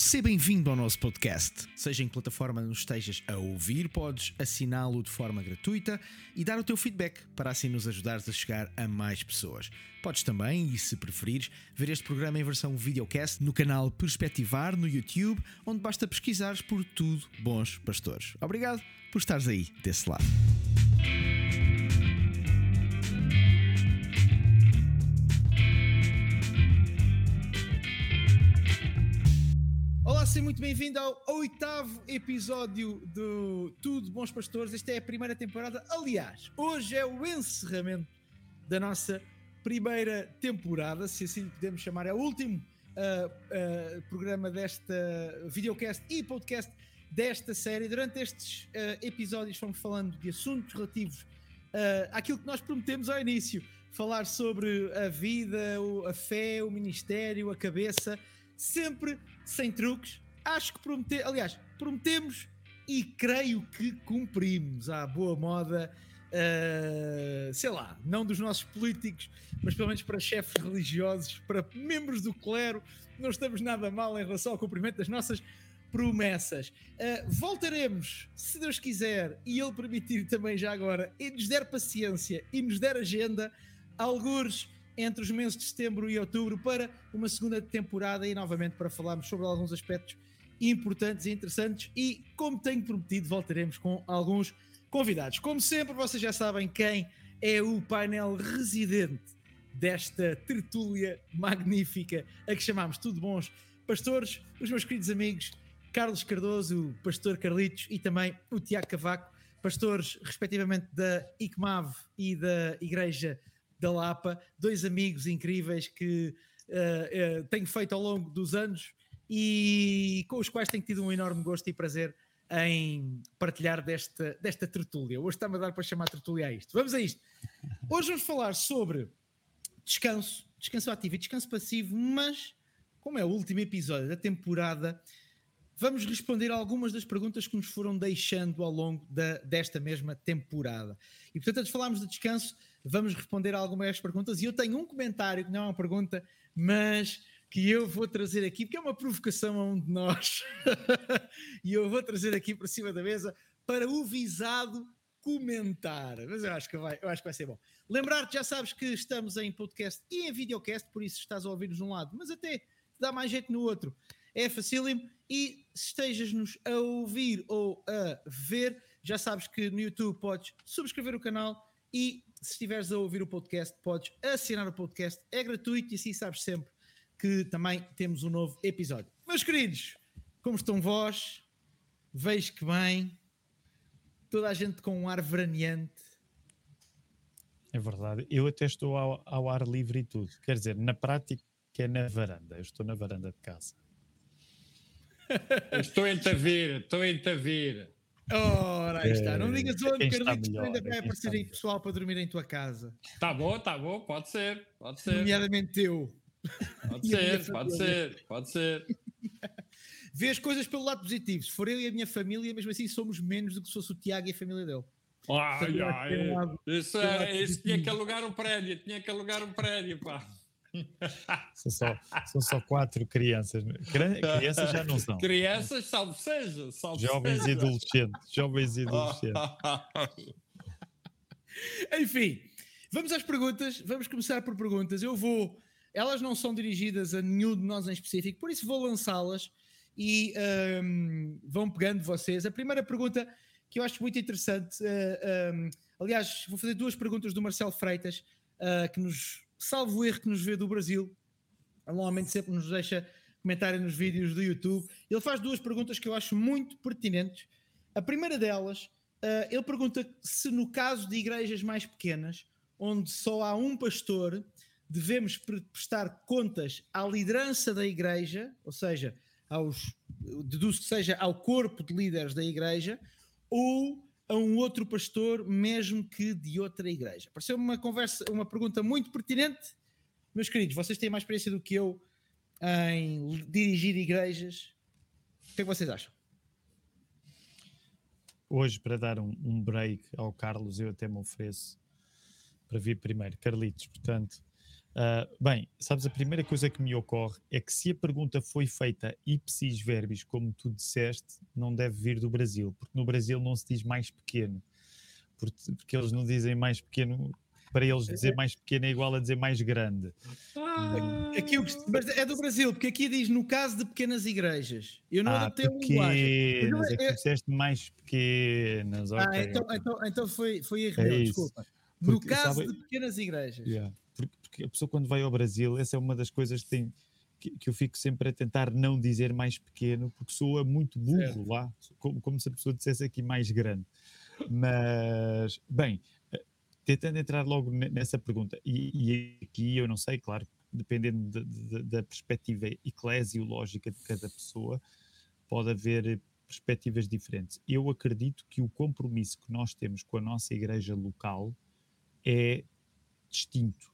Seja bem-vindo ao nosso podcast. Seja em que plataforma nos estejas a ouvir, podes assiná-lo de forma gratuita e dar o teu feedback para assim nos ajudares a chegar a mais pessoas. Podes também, e se preferires, ver este programa em versão videocast no canal Perspectivar no YouTube, onde basta pesquisares por tudo Bons Pastores. Obrigado por estares aí desse lado. Seja muito bem-vindo ao oitavo episódio do Tudo Bons Pastores. Esta é a primeira temporada. Aliás, hoje é o encerramento da nossa primeira temporada, se assim podemos chamar. É o último uh, uh, programa desta videocast e podcast desta série. Durante estes uh, episódios fomos falando de assuntos relativos àquilo que nós prometemos ao início. Falar sobre a vida, a fé, o ministério, a cabeça sempre sem truques. Acho que prometemos, aliás, prometemos e creio que cumprimos à boa moda, uh, sei lá, não dos nossos políticos, mas pelo menos para chefes religiosos, para membros do clero, não estamos nada mal em relação ao cumprimento das nossas promessas. Uh, voltaremos, se Deus quiser, e Ele permitir também já agora, e nos der paciência e nos der agenda, alguns entre os meses de setembro e outubro para uma segunda temporada e novamente para falarmos sobre alguns aspectos importantes e interessantes e, como tenho prometido, voltaremos com alguns convidados. Como sempre, vocês já sabem quem é o painel residente desta tertúlia magnífica a que chamamos Tudo Bons Pastores, os meus queridos amigos Carlos Cardoso, o pastor Carlitos e também o Tiago Cavaco, pastores respectivamente da ICMAV e da Igreja da Lapa, dois amigos incríveis que uh, uh, tenho feito ao longo dos anos e com os quais tenho tido um enorme gosto e prazer em partilhar desta, desta tertúlia. Hoje está-me a dar para chamar tertúlia a isto. Vamos a isto. Hoje vamos falar sobre descanso, descanso ativo e descanso passivo, mas como é o último episódio da temporada, vamos responder algumas das perguntas que nos foram deixando ao longo da, desta mesma temporada. E portanto, antes de falarmos de descanso, vamos responder a algumas das perguntas. E eu tenho um comentário, que não é uma pergunta, mas que eu vou trazer aqui, porque é uma provocação a um de nós. e eu vou trazer aqui para cima da mesa para o visado comentar. Mas eu acho que vai, eu acho que vai ser bom. Lembrar-te, já sabes que estamos em podcast e em videocast, por isso estás a ouvir-nos de um lado, mas até dá mais jeito no outro é facílimo. E se estejas-nos a ouvir ou a ver, já sabes que no YouTube podes subscrever o canal e se estiveres a ouvir o podcast, podes assinar o podcast, é gratuito e assim sabes sempre que também temos um novo episódio. Meus queridos, como estão vós? Vejo que bem, toda a gente com um ar veraneante. É verdade, eu até estou ao, ao ar livre e tudo. Quer dizer, na prática é na varanda, eu estou na varanda de casa. Estou em Tavira, estou em Tavira. Ora, aí está. Não digas onde, Carlitos, melhor, ainda vai aparecer aí pessoal para dormir em tua casa. Tá bom, tá bom, pode ser, pode ser. Nomeadamente teu. Pode ser, pode ser, pode ser. Vê as coisas pelo lado positivo. Se for eu e a minha família, mesmo assim somos menos do que se fosse o Tiago e a família dele. Ai, ai, isso, é, isso tinha que alugar um prédio, tinha que alugar um prédio, pá. são, só, são só quatro crianças. Crianças já não são. Crianças, salve seja. Salve jovens seja. e adolescentes. Jovens e adolescentes. Enfim, vamos às perguntas. Vamos começar por perguntas. Eu vou. Elas não são dirigidas a nenhum de nós em específico, por isso vou lançá-las e um, vão pegando vocês. A primeira pergunta que eu acho muito interessante, uh, um, aliás, vou fazer duas perguntas do Marcelo Freitas, uh, que nos salvo o erro que nos vê do Brasil, normalmente sempre nos deixa comentário nos vídeos do YouTube. Ele faz duas perguntas que eu acho muito pertinentes. A primeira delas, uh, ele pergunta se no caso de igrejas mais pequenas, onde só há um pastor, devemos prestar contas à liderança da igreja, ou seja, aos, deduzo que seja ao corpo de líderes da igreja, ou a um outro pastor, mesmo que de outra igreja? Pareceu uma conversa, uma pergunta muito pertinente. Meus queridos, vocês têm mais experiência do que eu em dirigir igrejas. O que é que vocês acham? Hoje, para dar um, um break ao Carlos, eu até me ofereço para vir primeiro. Carlitos, portanto, Uh, bem, sabes, a primeira coisa que me ocorre é que se a pergunta foi feita ipsis verbis, como tu disseste, não deve vir do Brasil, porque no Brasil não se diz mais pequeno, porque, porque eles não dizem mais pequeno, para eles dizer mais pequeno é igual a dizer mais grande. Ah, aqui, mas é do Brasil, porque aqui diz no caso de pequenas igrejas. Eu não ah, adaptei a linguagem. Pequenas, é que disseste mais pequenas. Ah, okay, então, okay. então, então foi, foi erro, é desculpa. Porque, no caso sabe, de pequenas igrejas. Yeah porque, porque, a pessoa quando vai ao Brasil, essa é uma das coisas que, tem, que, que eu fico sempre a tentar não dizer mais pequeno, porque soa muito burro lá, como, como se a pessoa dissesse aqui mais grande. Mas, bem, eh, tentando entrar logo nessa pergunta, e, e aqui eu não sei, claro, dependendo de, de, da perspectiva eclesiológica de cada pessoa, pode haver perspectivas diferentes. Eu acredito que o compromisso que nós temos com a nossa igreja local é distinto.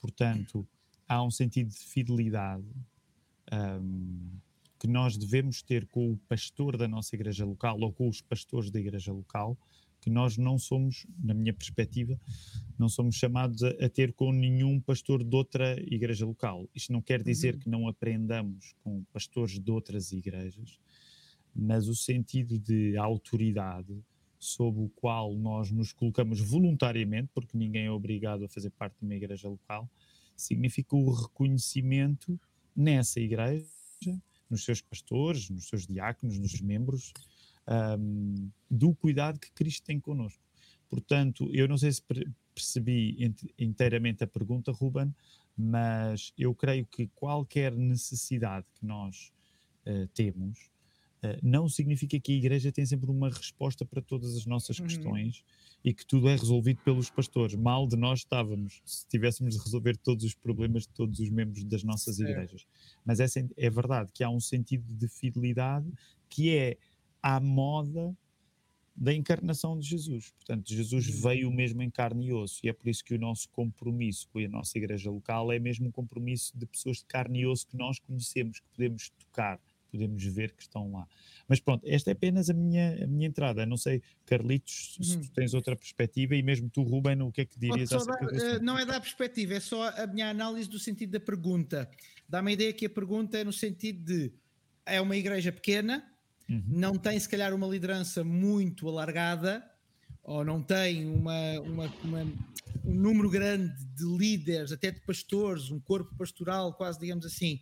Portanto, há um sentido de fidelidade um, que nós devemos ter com o pastor da nossa igreja local ou com os pastores da igreja local, que nós não somos, na minha perspectiva, não somos chamados a, a ter com nenhum pastor de outra igreja local. Isto não quer dizer uhum. que não aprendamos com pastores de outras igrejas, mas o sentido de autoridade sob o qual nós nos colocamos voluntariamente, porque ninguém é obrigado a fazer parte de uma igreja local, significa o reconhecimento nessa igreja, nos seus pastores, nos seus diáconos, nos membros, um, do cuidado que Cristo tem connosco. Portanto, eu não sei se percebi inteiramente a pergunta, Ruben, mas eu creio que qualquer necessidade que nós uh, temos, não significa que a Igreja tem sempre uma resposta para todas as nossas uhum. questões e que tudo é resolvido pelos pastores. Mal de nós estávamos se tivéssemos de resolver todos os problemas de todos os membros das nossas certo. igrejas. Mas é, é verdade que há um sentido de fidelidade que é à moda da encarnação de Jesus. Portanto, Jesus uhum. veio mesmo em carne e osso, e é por isso que o nosso compromisso com a nossa igreja local é mesmo um compromisso de pessoas de carne e osso que nós conhecemos, que podemos tocar, podemos ver que estão lá. Mas pronto, esta é apenas a minha, a minha entrada. Não sei, Carlitos, se tu uhum. tens outra perspectiva e mesmo tu, Ruben, o que é que dirias acerca uh, Não é da perspectiva, é só a minha análise do sentido da pergunta. Dá-me a ideia que a pergunta é no sentido de é uma igreja pequena, uhum. não tem se calhar uma liderança muito alargada, ou não tem uma, uma, uma, um número grande de líderes, até de pastores, um corpo pastoral quase, digamos assim,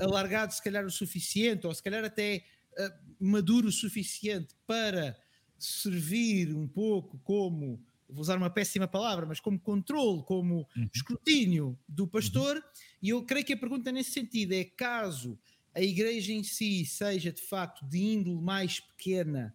alargado se calhar o suficiente, ou se calhar até uh, maduro o suficiente para servir um pouco como, vou usar uma péssima palavra, mas como controle, como uhum. escrutínio do pastor, uhum. e eu creio que a pergunta nesse sentido é caso a igreja em si seja de facto de índole mais pequena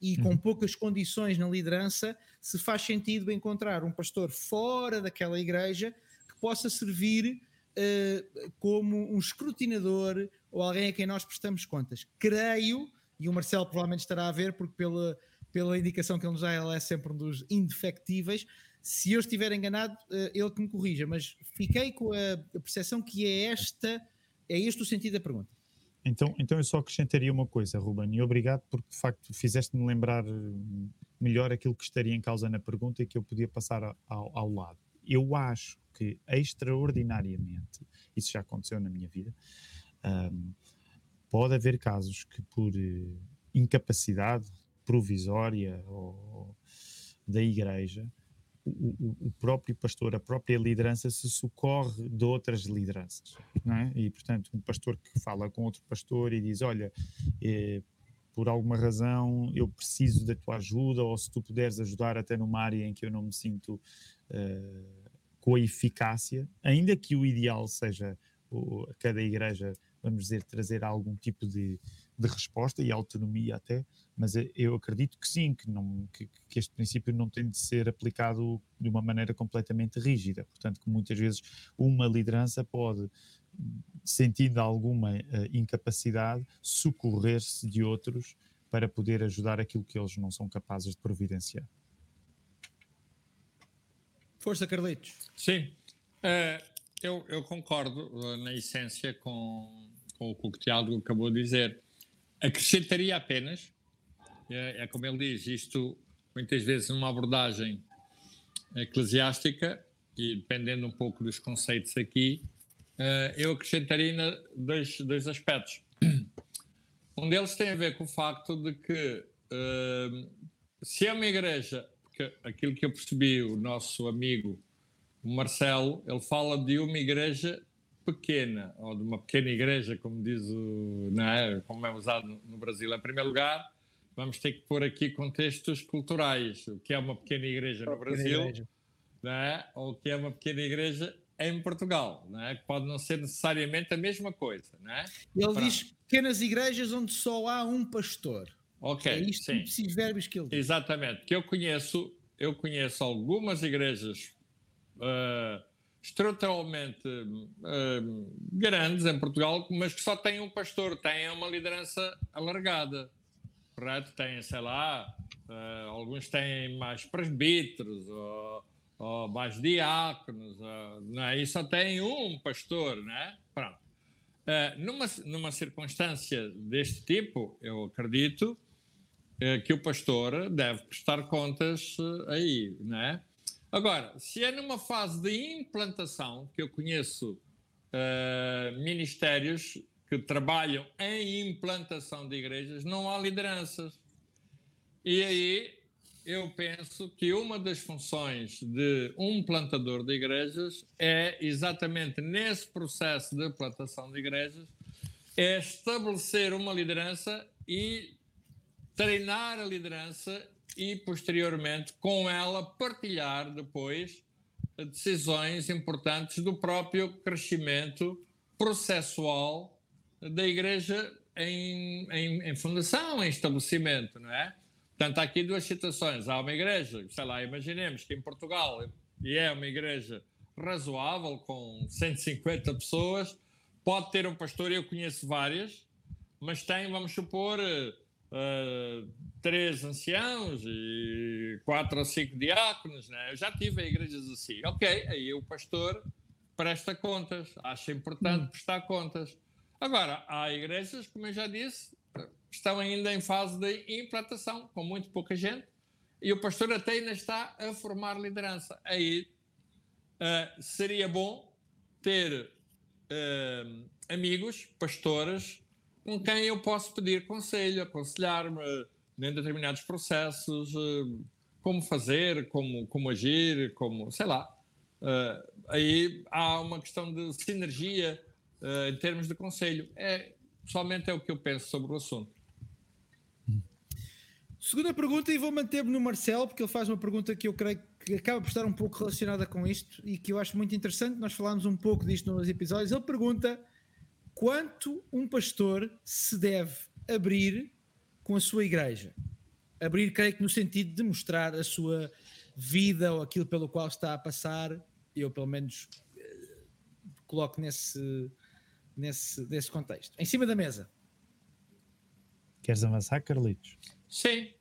e com uhum. poucas condições na liderança, se faz sentido encontrar um pastor fora daquela igreja que possa servir uh, como um escrutinador ou alguém a quem nós prestamos contas. Creio, e o Marcelo provavelmente estará a ver, porque pela, pela indicação que ele nos dá, ele é sempre um dos indefectíveis. Se eu estiver enganado, uh, ele que me corrija, mas fiquei com a, percepção que é esta, é este o sentido da pergunta. Então, então eu só acrescentaria uma coisa, Ruben, e obrigado porque de facto fizeste-me lembrar eh, melhor aquilo que estaria em causa na pergunta e que eu podia passar ao, ao lado. Eu acho que extraordinariamente, isso já aconteceu na minha vida, um, pode haver casos que por uh, incapacidade provisória ou, da igreja, o, o, próprio pastor, a própria liderança se socorre de outras lideranças, é? E portanto, um pastor que fala com outro pastor e diz: Olha, eh, por alguma razão eu preciso da tua ajuda, ou se tu puderes ajudar até numa área em que eu não me sinto com a eficácia, ainda que o ideal seja o, cada igreja, vamos dizer, trazer algum tipo de, de resposta e autonomia até, mas eu acredito que sim, que, não, que, que, este princípio não tem de ser aplicado de uma maneira completamente rígida. Portanto, que muitas vezes uma liderança pode, sentindo alguma uh, incapacidade, socorrer-se de outros para poder ajudar aquilo que eles não são capazes de providenciar. Força, Carlitos. Sim, uh, eu, eu, concordo uh, na essência com, com o que o Tiago acabou de dizer. Acrescentaria apenas, é, é como ele diz, isto muitas vezes numa abordagem eclesiástica e dependendo um pouco dos conceitos aqui, uh, eu acrescentaria dois, dois aspectos. Um deles tem a ver com o facto de que se é uma igreja, porque aquilo que eu percebi, o nosso amigo Marcelo, ele fala de uma igreja pequena, ou de uma pequena igreja, como diz o, não é? como é usado no Brasil. Em primeiro lugar, vamos ter que pôr aqui contextos culturais. O que é uma pequena igreja no Brasil, igreja. Não é? ou o que é uma pequena igreja em Portugal, não é? que pode não ser necessariamente a mesma coisa. Não é? Ele Pronto. diz pequenas igrejas onde só há um pastor. Ok, é isto sim. esses verbos que ele diz. Exatamente, que eu conheço, eu conheço algumas igrejas uh, estruturalmente uh, grandes em Portugal, mas que só têm um pastor, têm uma liderança alargada, correto? Têm, sei lá, uh, alguns têm mais presbíteros ou, ou mais diáconos, não é? e só tem um pastor, né? Pronto. Uh, numa, numa circunstância deste tipo, eu acredito que o pastor deve prestar contas uh, aí, né? Agora, se é numa fase de implantação, que eu conheço uh, ministérios que trabalham em implantação de igrejas, não há lideranças. E aí eu penso que uma das funções de um plantador de igrejas é exatamente nesse processo de plantação de igrejas é estabelecer uma liderança e treinar a liderança e, posteriormente, com ela, partilhar depois decisões importantes do próprio crescimento processual da Igreja em, em, em, fundação, em estabelecimento, não é? Portanto, há aqui duas situações. Há uma igreja, sei lá, imaginemos que em Portugal, e é uma igreja razoável, com 150 pessoas, pode ter um pastor, eu conheço várias, mas tem, vamos supor, uh, três anciãos e quatro ou cinco diáconos, né? Eu já tive igrejas assim. Ok, aí o pastor presta contas, acha importante hum. prestar contas. Agora, há igrejas, como eu já disse, estão ainda em fase de implantação, com muito pouca gente, e o pastor até ainda está a formar liderança. Aí uh, seria bom ter uh, amigos, pastores, com quem eu posso pedir conselho, aconselhar-me em determinados processos, eh, como fazer, como, como agir, como, sei lá. Uh, aí há uma questão de sinergia uh, em termos de conselho. É, pessoalmente é o que eu penso sobre o assunto. Segunda pergunta, e vou manter-me no Marcelo, porque ele faz uma pergunta que eu creio que acaba por estar um pouco relacionada com isto e que eu acho muito interessante. Nós falámos um pouco disto nos episódios. Ele pergunta quanto um pastor se deve abrir com a sua igreja. Abrir, creio que no sentido de mostrar a sua vida ou aquilo pelo qual está a passar, eu pelo menos eh, coloco nesse, nesse, nesse contexto. Em cima da mesa. Queres avançar, Carlitos? Sim.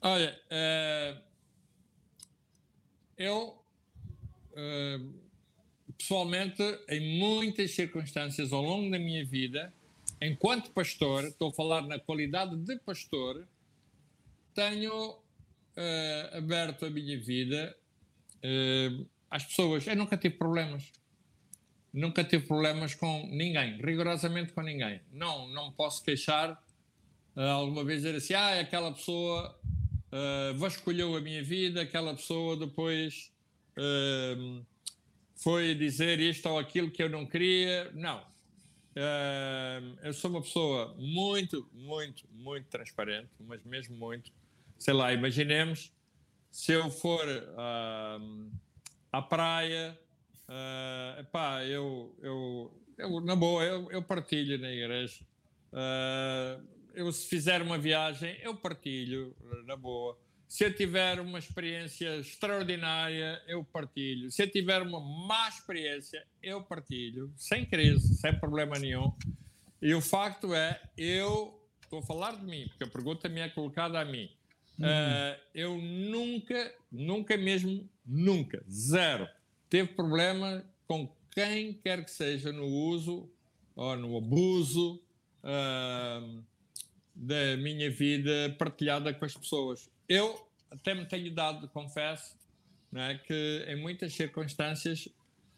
Olha, uh, eu uh, pessoalmente, em muitas circunstâncias ao longo da minha vida, enquanto pastor, estou a falar na qualidade de pastor, tenho uh, aberto a minha vida uh, às pessoas. Eu nunca tive problemas. Nunca tive problemas com ninguém, rigorosamente com ninguém. Não, não posso queixar uh, alguma vez dizer assim, ah, aquela pessoa vasculhou a minha vida, aquela pessoa depois foi dizer isto ou aquilo que eu não queria. Não. Eu sou uma pessoa muito, muito, muito transparente, mas mesmo muito. Sei lá, imaginemos se eu for uh, à praia, uh, eu, eu, eu, na boa, eu, eu partilho na igreja. Uh, eu, se fizer uma viagem, eu partilho, na boa. Se eu tiver uma experiência extraordinária, eu partilho. Se eu tiver uma má experiência, eu partilho, sem crise, sem problema nenhum. E o facto é, eu estou a falar de mim, porque a pergunta me é colocada a mim. Uhum. Uh, eu nunca, nunca mesmo, nunca, zero, teve problema com quem quer que seja no uso ou no abuso uh, da minha vida partilhada com as pessoas. Eu até me tenho dado, confesso, não é? que em muitas circunstâncias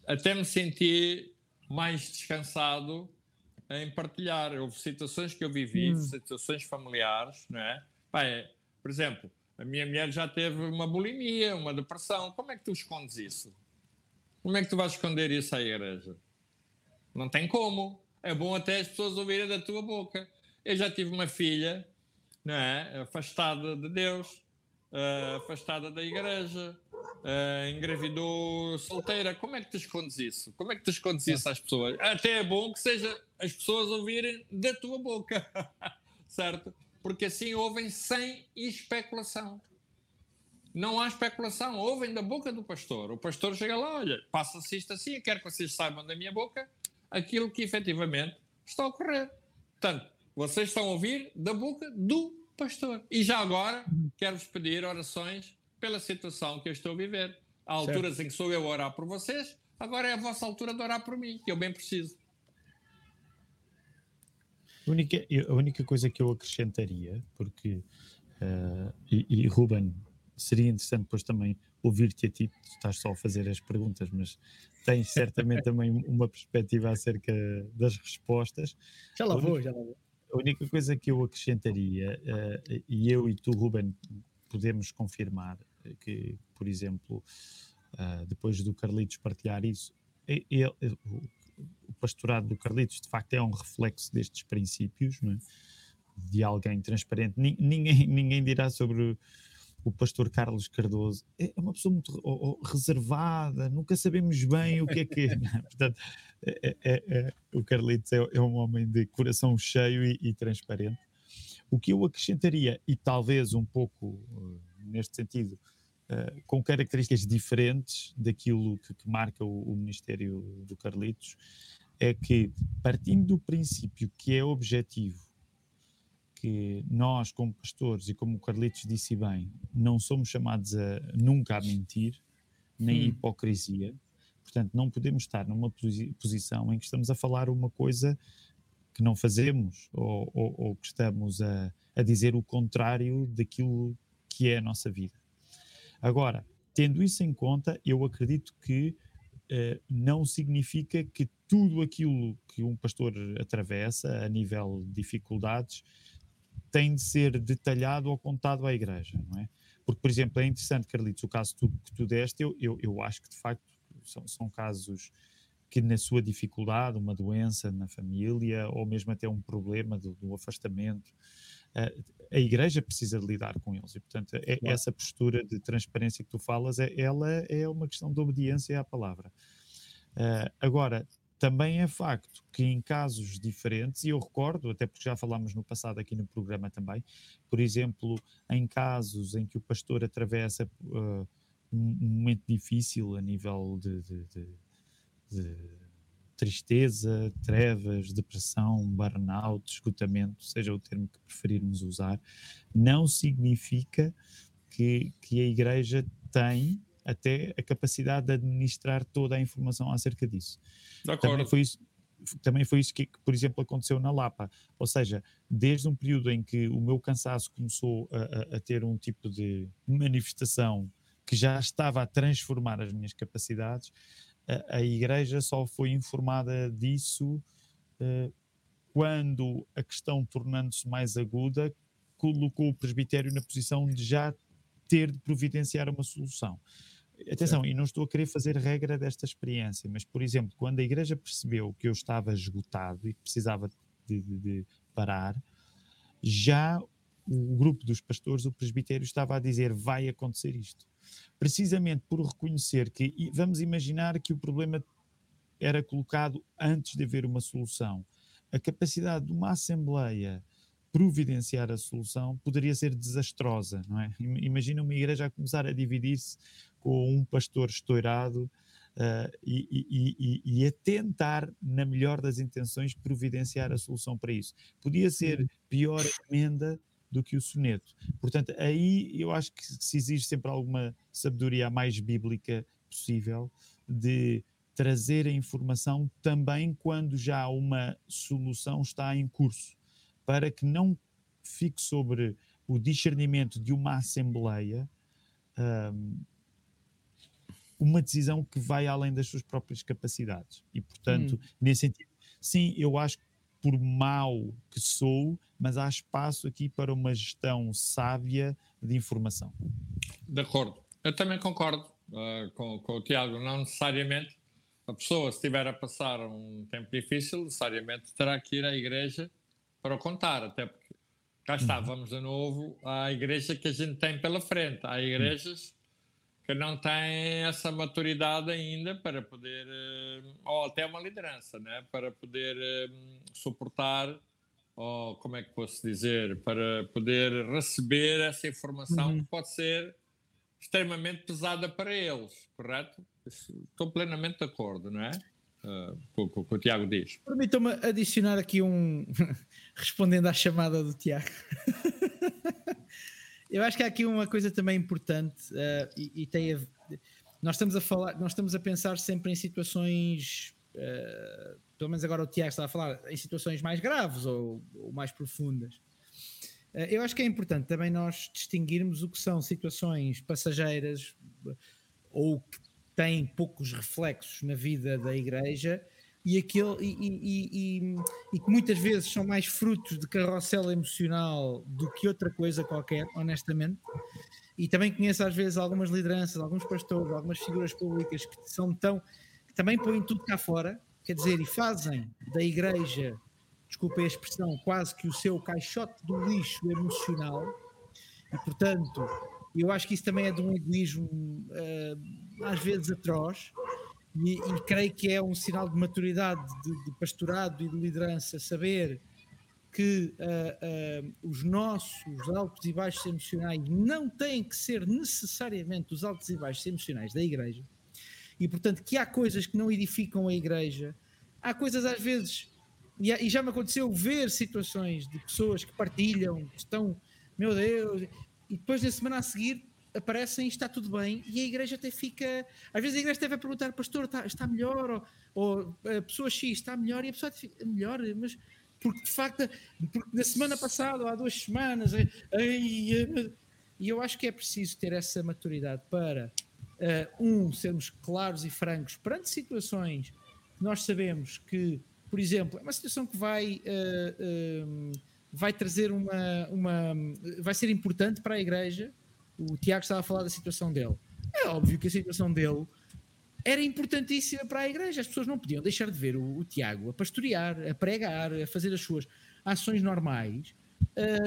até me senti mais descansado em partilhar. Houve situações que eu vivi, hum. situações familiares, não é? é? Por exemplo, a minha mulher já teve uma bulimia, uma depressão. Como é que tu escondes isso? Como é que tu vais esconder isso à igreja? Não tem como. É bom até as pessoas ouvirem da tua boca. Eu já tive uma filha, não é? Afastada de Deus, uh, afastada da igreja, uh, engravidou solteira. Como é que tu escondes isso? Como é que tu escondes isso às pessoas? Até é bom que seja as pessoas ouvirem da tua boca, certo? Porque assim ouvem sem especulação. Não há especulação, ouvem da boca do pastor. O pastor chega lá, olha, passa-se isto assim, quero que vocês saibam da minha boca aquilo que efetivamente está a ocorrer. Portanto, vocês estão a ouvir da boca do pastor. E já agora, quero-vos pedir orações pela situação que eu estou a viver. Há alturas certo. em que sou eu a orar por vocês, agora é a vossa altura de orar por mim, que eu bem preciso. A única, a única coisa que eu acrescentaria, porque, uh, e, e Ruben, seria interessante depois também ouvir-te a ti, tu estás só a fazer as perguntas, mas tens certamente também uma perspectiva acerca das respostas. Já lá vou, já lá vou. A única coisa que eu acrescentaria, uh, e eu e tu, Ruben, podemos confirmar que, por exemplo, uh, depois do Carlitos partilhar isso, ele, o pastorado do Carlitos de facto é um reflexo destes princípios, é? de alguém transparente. Ninguém, ninguém dirá sobre o pastor Carlos Cardoso. É uma pessoa muito reservada, nunca sabemos bem o que é que é. Portanto, é, é, é, o Carlitos é, é, um homem de coração cheio e, e, transparente. O que eu acrescentaria, e talvez um pouco uh, neste sentido, uh, com características diferentes daquilo que, que marca o, o, ministério do Carlitos, é que, partindo do princípio que é objetivo, que nós, como pastores, e como o Carlitos disse bem, não somos chamados a nunca a mentir, nem hum. hipocrisia. Portanto, não podemos estar numa posi posição em que estamos a falar uma coisa que não fazemos, ou, ou, ou que estamos a, a dizer o contrário daquilo que é a nossa vida. Agora, tendo isso em conta, eu acredito que uh, não significa que tudo aquilo que um pastor atravessa a nível de dificuldades tem de ser detalhado ou contado à igreja, não é? Porque, por exemplo, é interessante, Carlitos, o caso que tu, que tu deste, eu, eu, eu acho que de facto são, são casos que na sua dificuldade, uma doença na família ou mesmo até um problema do, do afastamento, a igreja precisa de lidar com eles. E portanto é, essa postura de transparência que tu falas é, ela é uma questão de obediência à palavra. Uh, agora também é facto que em casos diferentes, e eu recordo, até porque já falámos no passado aqui no programa também, por exemplo, em casos em que o pastor atravessa uh, um, momento difícil a nível de, de, de, de tristeza, trevas, depressão, burnout, esgotamento, seja o termo que preferirmos usar, não significa que, que a igreja tem até a capacidade de administrar toda a informação acerca disso. Também foi isso, também foi isso que, por exemplo, aconteceu na Lapa. Ou seja, desde um período em que o meu cansaço começou a, a, a ter um tipo de manifestação que já estava a transformar as minhas capacidades, a, a igreja só foi informada disso uh, quando a questão tornando-se mais aguda colocou o presbitério na posição de já ter de providenciar uma solução. Atenção, certo. e não estou a querer fazer regra desta experiência, mas, por exemplo, quando a igreja percebeu que eu estava esgotado e precisava de, de, de parar, já o grupo dos pastores, o presbitério, estava a dizer: vai acontecer isto. Precisamente por reconhecer que, vamos imaginar que o problema era colocado antes de haver uma solução. A capacidade de uma assembleia providenciar a solução poderia ser desastrosa, não é? Imagina uma igreja a começar a dividir-se com um pastor estourado uh, e, e, e, e, a tentar, na melhor das intenções, providenciar a solução para isso. Podia ser uhum. pior emenda do que o soneto. Portanto, aí eu acho que se exige sempre alguma sabedoria mais bíblica possível de trazer a informação também quando já uma solução está em curso para que não fique sobre o discernimento de uma assembleia um, uma decisão que vai além das suas próprias capacidades. E, portanto, hum. nesse sentido, sim, eu acho que por mau que sou, mas há espaço aqui para uma gestão sábia de informação. De acordo. Eu também concordo uh, com, com o Tiago. Não necessariamente a pessoa, se estiver a passar um tempo difícil, necessariamente terá que ir à igreja para contar, até porque cá está, uhum. vamos de novo à igreja que a gente tem pela frente. Há igrejas que não têm essa maturidade ainda para poder, eh, ou até uma liderança, né? para poder eh, suportar, ou como é que posso dizer, para poder receber essa informação uhum. que pode ser extremamente pesada para eles, correto? Estou plenamente de acordo, não é? Uh, com, com, com, o Tiago diz. Permitam-me adicionar aqui um. respondendo à chamada do Tiago. Eu acho que há aqui uma coisa também importante uh, e, e, tem a, nós estamos a falar, nós estamos a pensar sempre em situações, uh, pelo menos agora o Tiago está a falar, em situações mais graves ou, ou mais profundas. Uh, eu acho que é importante também nós distinguirmos o que são situações passageiras ou que têm poucos reflexos na vida da igreja e, aquele, e, e, e, que muitas vezes são mais frutos de carrossel emocional do que outra coisa qualquer, honestamente. E também conheço às vezes algumas lideranças, alguns pastores, algumas figuras públicas que são tão que também põem tudo cá fora, quer dizer, e fazem da igreja, desculpe a expressão, quase que o seu caixote do lixo emocional. E portanto, eu acho que isso também é de um egoísmo uh, às vezes atroz e, e, creio que é um sinal de maturidade de, de pastorado e de liderança saber que uh, uh, os nossos altos e baixos emocionais não têm que ser necessariamente os altos e baixos emocionais da igreja e portanto que há coisas que não edificam a igreja. Há coisas às vezes e, e já me aconteceu ver situações de pessoas que partilham que estão meu Deus e depois na semana a seguir aparecem e está tudo bem, e a igreja até fica. Às vezes a igreja deve perguntar, pastor, está, está melhor? Ou, ou a pessoa X está melhor, e a pessoa fica melhor, mas porque de facto, porque na semana passada, ou há duas semanas, ai, ai, e eu acho que é preciso ter essa maturidade para, uh, um, sermos claros e francos perante situações que nós sabemos que, por exemplo, é uma situação que vai. Uh, vai trazer uma, uma vai ser importante para a igreja o Tiago estava a falar da situação dele. É óbvio que a situação dele era importantíssima para a igreja. As pessoas não podiam deixar de ver o, o Tiago a pastorear, a pregar, a fazer as suas ações normais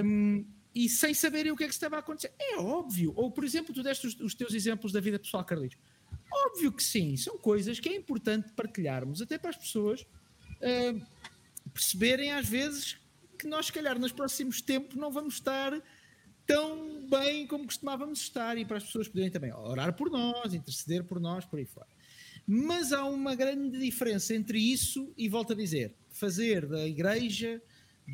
um, e sem saberem o que é que estava a acontecer. É óbvio. Ou, por exemplo, tu deste os, os teus exemplos da vida pessoal, Carlitos. Óbvio que sim. São coisas que é importante partilharmos, até para as pessoas uh, perceberem, às vezes, que nós, se calhar, nos próximos tempos não vamos estar tão bem como costumávamos estar e para as pessoas poderem também orar por nós, interceder por nós, por aí fora. Mas há uma grande diferença entre isso e, volto a dizer, fazer da igreja,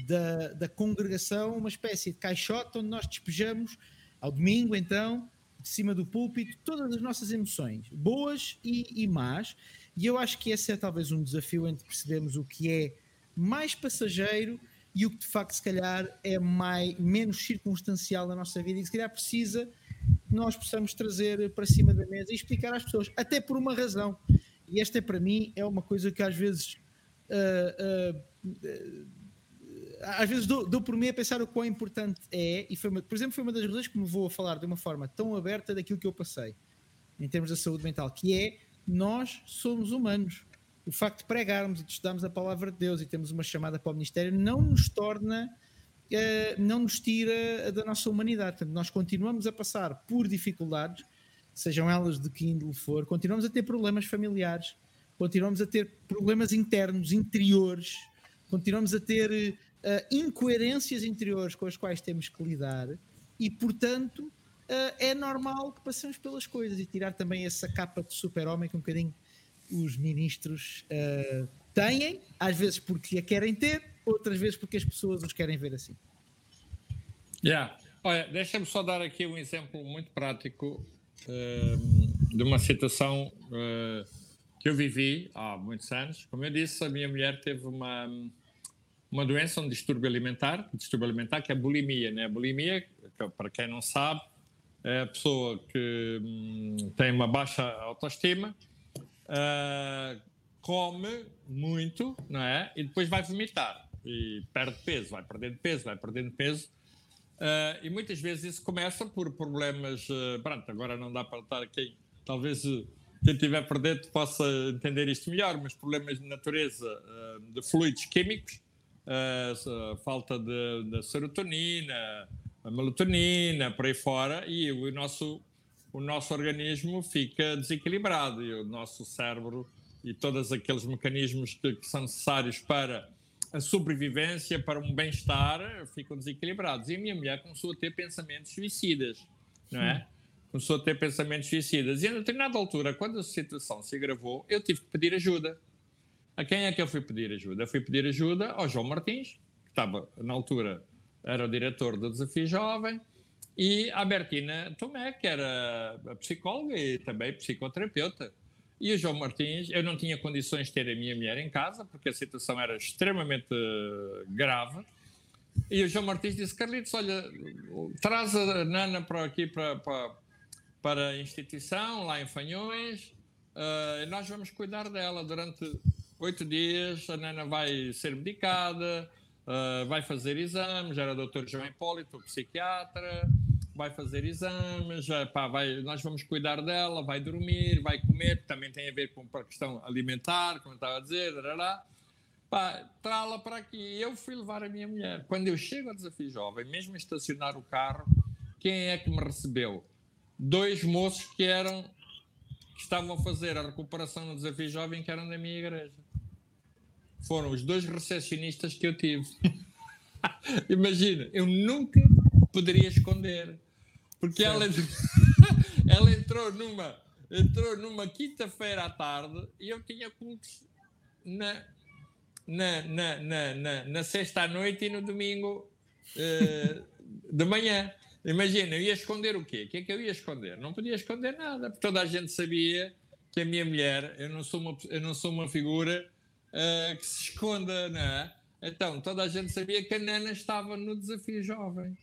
da, da congregação, uma espécie de caixote onde nós despejamos, ao domingo então, de cima do púlpito, todas as nossas emoções, boas e, e más. E eu acho que esse é talvez um desafio entre percebermos o que é mais passageiro e o que de facto se calhar é mais, menos circunstancial na nossa vida e se calhar precisa que nós possamos trazer para cima da mesa e explicar às pessoas, até por uma razão. E esta para mim é uma coisa que às vezes uh, uh, às vezes dou, dou, por mim a pensar o quão importante é, e foi uma, por exemplo, foi uma das razões que me vou a falar de uma forma tão aberta daquilo que eu passei em termos da saúde mental, que é nós somos humanos o facto de pregarmos e de estudarmos a palavra de Deus e temos uma chamada para o ministério não nos torna, uh, não nos tira da nossa humanidade. Portanto, nós continuamos a passar por dificuldades, sejam elas de que índole for, continuamos a ter problemas familiares, continuamos a ter problemas internos, interiores, continuamos a ter uh, incoerências interiores com as quais temos que lidar e, portanto, uh, é normal que passemos pelas coisas e tirar também essa capa de super-homem que um bocadinho os ministros uh, têm, às vezes porque a querem ter, outras vezes porque as pessoas os querem ver assim. Yeah. Olha, deixa-me só dar aqui um exemplo muito prático uh, de uma situação uh, que eu vivi há muitos anos. Como eu disse, a minha mulher teve uma, uma doença, um distúrbio alimentar, um distúrbio alimentar que é bulimia. Né? A bulimia, para quem não sabe, é a pessoa que hum, tem uma baixa autoestima, uh, come muito, não é? E depois vai vomitar e perde peso, vai perdendo peso, vai perdendo peso. Uh, e muitas vezes isso começa por problemas. Uh, pronto, agora não dá para estar aqui. Talvez quem estiver por dentro possa entender isto melhor, mas problemas de natureza de fluidos químicos, falta de, de serotonina, melatonina, por aí fora, e o nosso, o nosso organismo fica desequilibrado e o nosso cérebro e todos aqueles mecanismos que, que são necessários para a sobrevivência, para um bem-estar, ficam desequilibrados. E a minha mulher começou a ter pensamentos suicidas, não é? Começou a ter pensamentos suicidas. E a determinada altura, quando a situação se agravou, eu tive que pedir ajuda. A quem é que eu fui pedir ajuda? Eu fui pedir ajuda ao João Martins, que estava na altura era o diretor do Desafio Jovem, e a Bertina Tomé, que era psicóloga e também psicoterapeuta. E o João Martins, eu não tinha condições de ter a minha mulher em casa, porque a situação era extremamente grave. E o João Martins disse: Carlitos, olha, traz a Nana para aqui para, para, para a instituição, lá em Fanhões, uh, nós vamos cuidar dela durante oito dias. A Nana vai ser medicada, Uh, vai fazer exames, era o doutor João Hipólito, psiquiatra, vai fazer exames, pá, vai, nós vamos cuidar dela, vai dormir, vai comer, também tem a ver com a questão alimentar, como eu estava a dizer, trá-la para aqui. Eu fui levar a minha mulher. Quando eu chego ao Desafio Jovem, mesmo estacionar o carro, quem é que me recebeu? Dois moços que eram que estavam a fazer a recuperação no Desafio Jovem, que eram da minha igreja foram os dois recepcionistas que eu tive. Imagina, eu nunca poderia esconder, porque ela, ela entrou numa entrou numa quinta-feira à tarde e eu tinha cultos na, na, na, na, na, na sexta à noite e no domingo uh, de manhã. Imagina, eu ia esconder o quê? O que é que eu ia esconder? Não podia esconder nada, porque toda a gente sabia que a minha mulher, eu não sou uma, eu não sou uma figura uh, que se esconda, não é? Então, toda a gente sabia que a Nana estava no desafio jovem.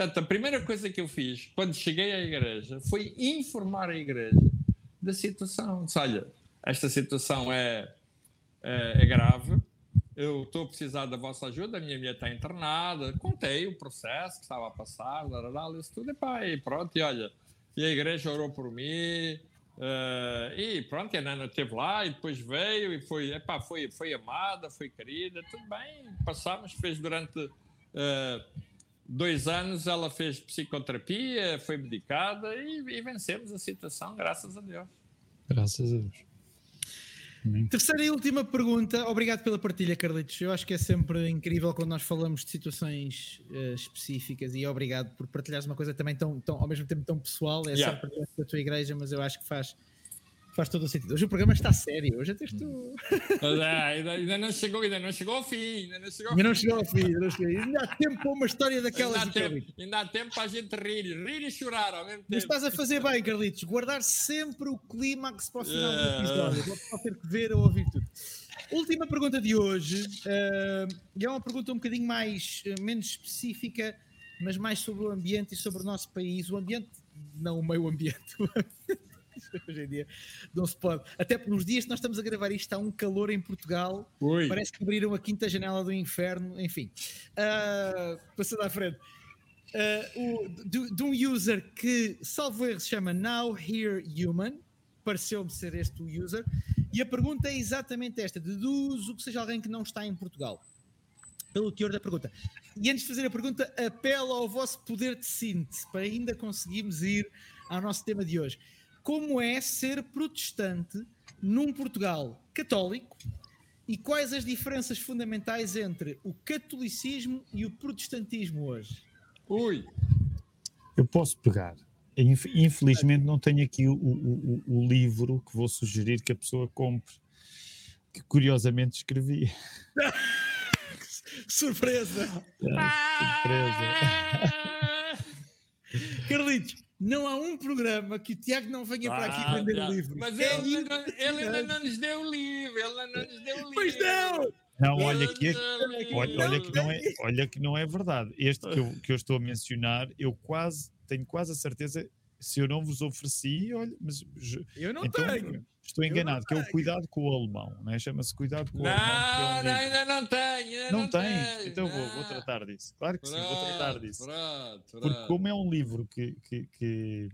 Portanto, a primeira coisa que eu fiz quando cheguei à igreja foi informar a igreja da situação. Disse, olha, esta situação é, é, é grave, eu estou a precisar da vossa ajuda, a minha mulher está internada. Contei o processo que estava a passar, lá, isso tudo, e pá, e pronto, e olha, e a igreja orou por mim, Uh, e pronto, a Nana esteve lá e depois veio e foi, epá, foi, foi amada, foi querida, tudo bem, passámos, fez durante uh, dois anos, ela fez psicoterapia, foi medicada e, e, vencemos a situação, graças a Deus. Graças a Deus. Terceira e última pergunta, obrigado pela partilha, Carlitos. Eu acho que é sempre incrível quando nós falamos de situações uh, específicas e obrigado por partilhares uma coisa também tão, tão ao mesmo tempo tão pessoal. É yeah. só da tua igreja, mas eu acho que faz faz todo o sentido. Hoje o programa está sério, hoje até estou. É, ainda, ainda, não chegou, ainda não chegou ao fim. Ainda não chegou ao, ainda não chegou ao fim. Ainda, não chegou. ainda há tempo para uma história daquelas. Ainda há, tempo, ainda há tempo para a gente rir, rir e chorar ao mesmo tempo. Mas estás a fazer bem, Carlitos, guardar sempre o clímax para o final do é. episódio. Vou ter que ver ou ouvir tudo. Última pergunta de hoje, uh, e é uma pergunta um bocadinho mais, uh, menos específica, mas mais sobre o ambiente e sobre o nosso país. O ambiente, não o meio ambiente, o ambiente hoje em dia não se pode. Até nos dias que nós estamos a gravar isto, está um calor em Portugal. Oi. Parece que abriram a quinta janela do inferno. Enfim, uh, passando à frente. Uh, o, de, de, um user que, salvo erro, se chama Now Here Human. Pareceu-me ser este o user. E a pergunta é exatamente esta: deduzo que seja alguém que não está em Portugal pelo teor da pergunta. E antes de fazer a pergunta, apelo ao vosso poder de síntese para ainda conseguirmos ir ao nosso tema de hoje como é ser protestante num Portugal católico e quais as diferenças fundamentais entre o catolicismo e o protestantismo hoje? Ui! Eu posso pegar. Infelizmente não tenho aqui o, o, o, livro que vou sugerir que a pessoa compre, que curiosamente escrevi. surpresa! É, surpresa! Carlitos, não há um programa que o Tiago não venha ah, para aqui ah, vender o livro. Mas é ele, ainda não, ele ainda não nos deu o livro, ele ainda não nos deu o livro. Pois não! Não, olha que, olha, olha, que não é, olha que não é verdade. Este que eu, que eu estou a mencionar, eu quase tenho quase a certeza se eu não vos ofereci, olha, mas eu não então, tenho. Estou enganado, que é o cuidado com o alemão, né? chama-se cuidado com o não, alemão. Não, é um ainda não tenho. Não, não tens? Então vou, vou, tratar disso. Claro que pronto, sim, vou tratar disso. Pronto, pronto. Porque como é um livro que, que, que,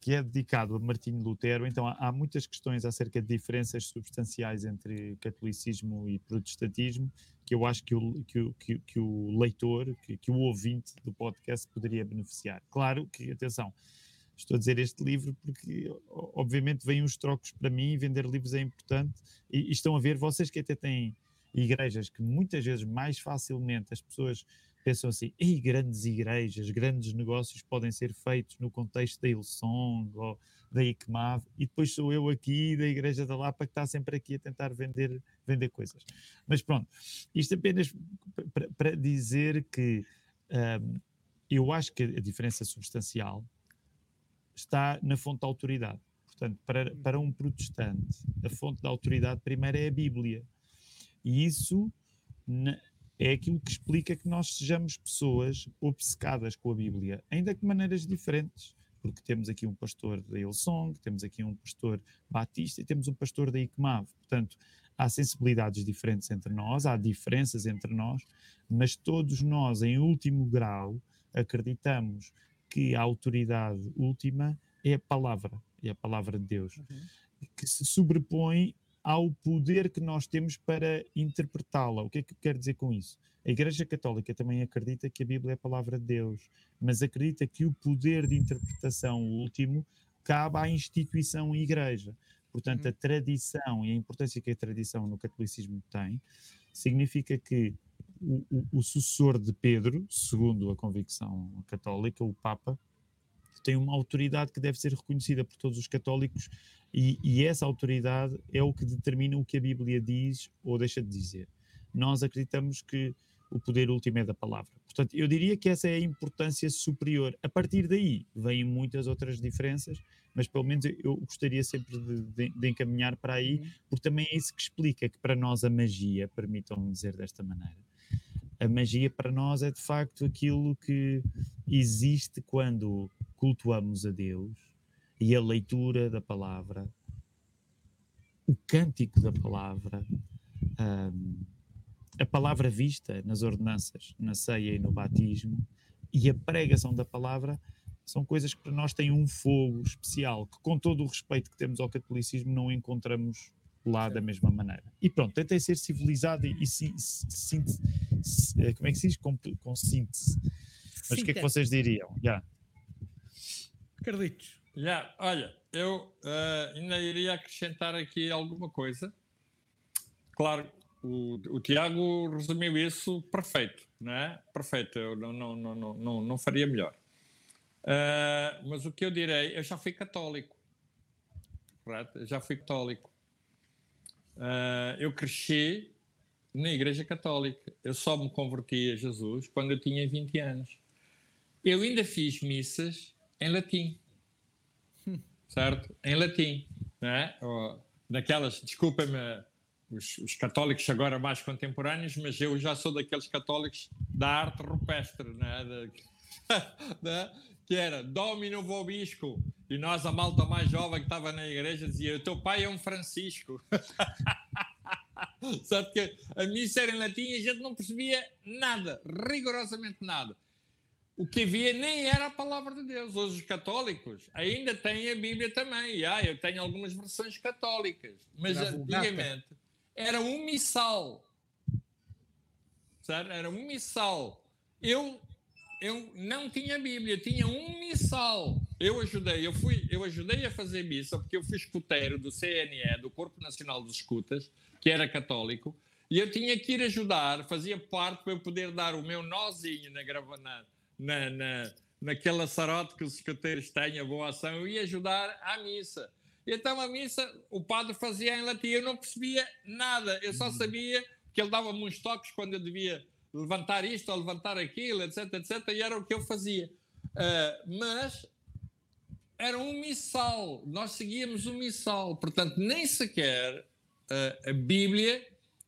que é dedicado a Martinho Lutero, então há, há, muitas questões acerca de diferenças substanciais entre catolicismo e protestantismo que eu acho que o, que o, que, que o leitor, que, que o ouvinte do podcast poderia beneficiar. Claro que, atenção, Estou a dizer este livro porque, obviamente, vêm os trocos para mim, vender livros é importante. E, e, estão a ver, vocês que até têm igrejas que muitas vezes mais facilmente as pessoas pensam assim, e grandes igrejas, grandes negócios podem ser feitos no contexto da Ilsong ou da ICMAV, e depois sou eu aqui da Igreja da Lapa que está sempre aqui a tentar vender, vender coisas. Mas pronto, isto apenas para dizer que um, eu acho que a diferença substancial está na fonte da autoridade. Portanto, para, para um protestante, a fonte da autoridade primeiro é a Bíblia. E isso é aquilo que explica que nós sejamos pessoas obcecadas com a Bíblia, ainda que de maneiras diferentes. Porque temos aqui um pastor da Ilsong, temos aqui um pastor batista e temos um pastor da ICMAV. Portanto, há sensibilidades diferentes entre nós, há diferenças entre nós, mas todos nós, em último grau, acreditamos que a autoridade última é a palavra, é a palavra de Deus, uhum. que se sobrepõe ao poder que nós temos para interpretá-la. O que é que eu quero dizer com isso? A Igreja Católica também acredita que a Bíblia é a palavra de Deus, mas acredita que o poder de interpretação último cabe à instituição Igreja. Portanto, uhum. a tradição e a importância que a tradição no catolicismo tem significa que o, o, o, sucessor de Pedro, segundo a convicção católica, o Papa, tem uma autoridade que deve ser reconhecida por todos os católicos e, e, essa autoridade é o que determina o que a Bíblia diz ou deixa de dizer. Nós acreditamos que o poder último é da palavra. Portanto, eu diria que essa é a importância superior. A partir daí, vêm muitas outras diferenças, mas pelo menos eu gostaria sempre de, de, de encaminhar para aí, uhum. porque também é isso que explica que para nós a magia, permitam-me dizer desta maneira, a magia para nós é de facto aquilo que existe quando cultuamos a Deus e a leitura da palavra, o cântico da palavra, um, a palavra vista nas ordenanças, na ceia e no batismo, e a pregação da palavra são coisas que para nós têm um fogo especial, que com todo o respeito que temos ao catolicismo não encontramos lá da mesma maneira. E pronto, tentei ser civilizado e, e sim, sim, eh, como é que se diz? Com, com síntese. Mas o que é que vocês diriam? Já. Yeah. Carlitos. Yeah, olha, eu uh, ainda iria acrescentar aqui alguma coisa. Claro, o, o Tiago resumiu isso perfeito, não é? Perfeito, eu não, não, não, não, não faria melhor. Uh, mas o que eu direi, eu já fui católico, correto? Eu já fui católico. Uh, eu cresci na Igreja Católica. Eu só me converti a Jesus quando eu tinha 20 anos. Eu ainda fiz missas em latim. Certo? Em latim. Né? Daquelas, desculpa-me os, os, católicos agora mais contemporâneos, mas eu já sou daqueles católicos da arte rupestre, né? De, né? Que era Domino Vobisco, e nós, a malta mais jovem que estava na igreja, dizia: O teu pai é um Francisco. Sabe que a missa era em latim e a gente não percebia nada, rigorosamente nada. O que havia nem era a palavra de Deus. Hoje os católicos ainda têm a Bíblia também. Ah, eu tenho algumas versões católicas, mas antigamente era um missal. Era um missal. Eu eu não tinha Bíblia, tinha um missal. Eu ajudei, eu fui, eu ajudei a fazer missa porque eu fui escuteiro do CNE, do Corpo Nacional dos Escutas, que era católico, e eu tinha que ir ajudar, fazia parte para eu poder dar o meu nozinho na gravana, na, na, naquela sarote que os escuteiros têm, a boa ação, eu ia ajudar à missa. Então a missa, o padre fazia em latim, eu não percebia nada, eu só uhum. sabia que ele dava-me uns toques quando eu devia levantar isto ou levantar aquilo, etc, etc, e era o que eu fazia. Uh, mas era um missal, nós seguíamos um missal, portanto, nem sequer uh, a Bíblia,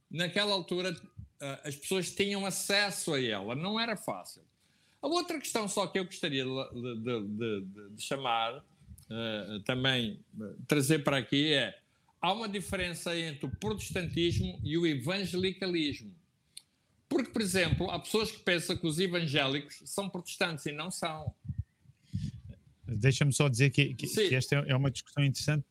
naquela altura, uh, as pessoas tinham acesso a ela, não era fácil. A outra questão só que eu gostaria de, de, de, de chamar, também trazer para aqui é, há uma diferença entre o protestantismo e o evangelicalismo. Porque, por exemplo, há pessoas que pensam que os evangélicos são protestantes e não são. Deixa-me só dizer que, que, que, esta é uma discussão interessante,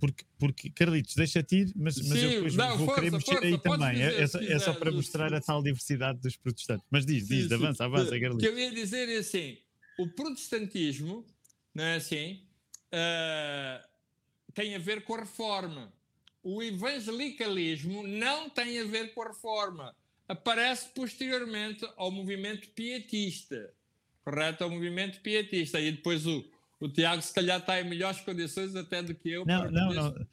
porque, porque Carlitos, deixa-te ir, mas, mas eu depois não, vou força, querer mexer força, aí também. É, é, é, só para mostrar a tal diversidade dos protestantes. Mas diz, diz, sim, avança, avança, Carlitos. O que eu ia dizer é assim: o protestantismo, não é assim? Uh, tem a ver com a reforma. O evangelicalismo não tem a ver com a reforma. Aparece posteriormente ao movimento pietista. Correto? Ao movimento pietista. E depois o, o Tiago, se calhar, está em melhores condições até do que eu. Não, não, não.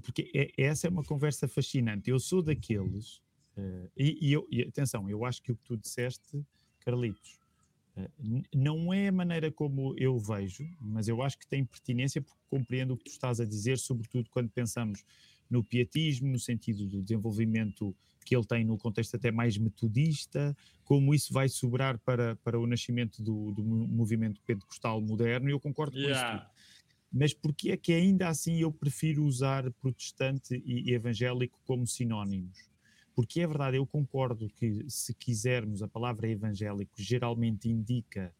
Porque é, essa é uma conversa fascinante. Eu sou daqueles. Uh, e, e, eu, e atenção, eu acho que o que tu disseste, Carlitos, não é a maneira como eu vejo, mas eu acho que tem pertinência porque compreendo o que tu estás a dizer, sobretudo quando pensamos no pietismo, no sentido do desenvolvimento que ele tem no contexto até mais metodista, como isso vai sobrar para, para o nascimento do, do movimento pentecostal moderno, e eu concordo com yeah. isso. Mas porquê é que ainda assim eu prefiro usar protestante e evangélico como sinónimos? Porque é verdade, eu concordo que se quisermos, a palavra evangélico geralmente indica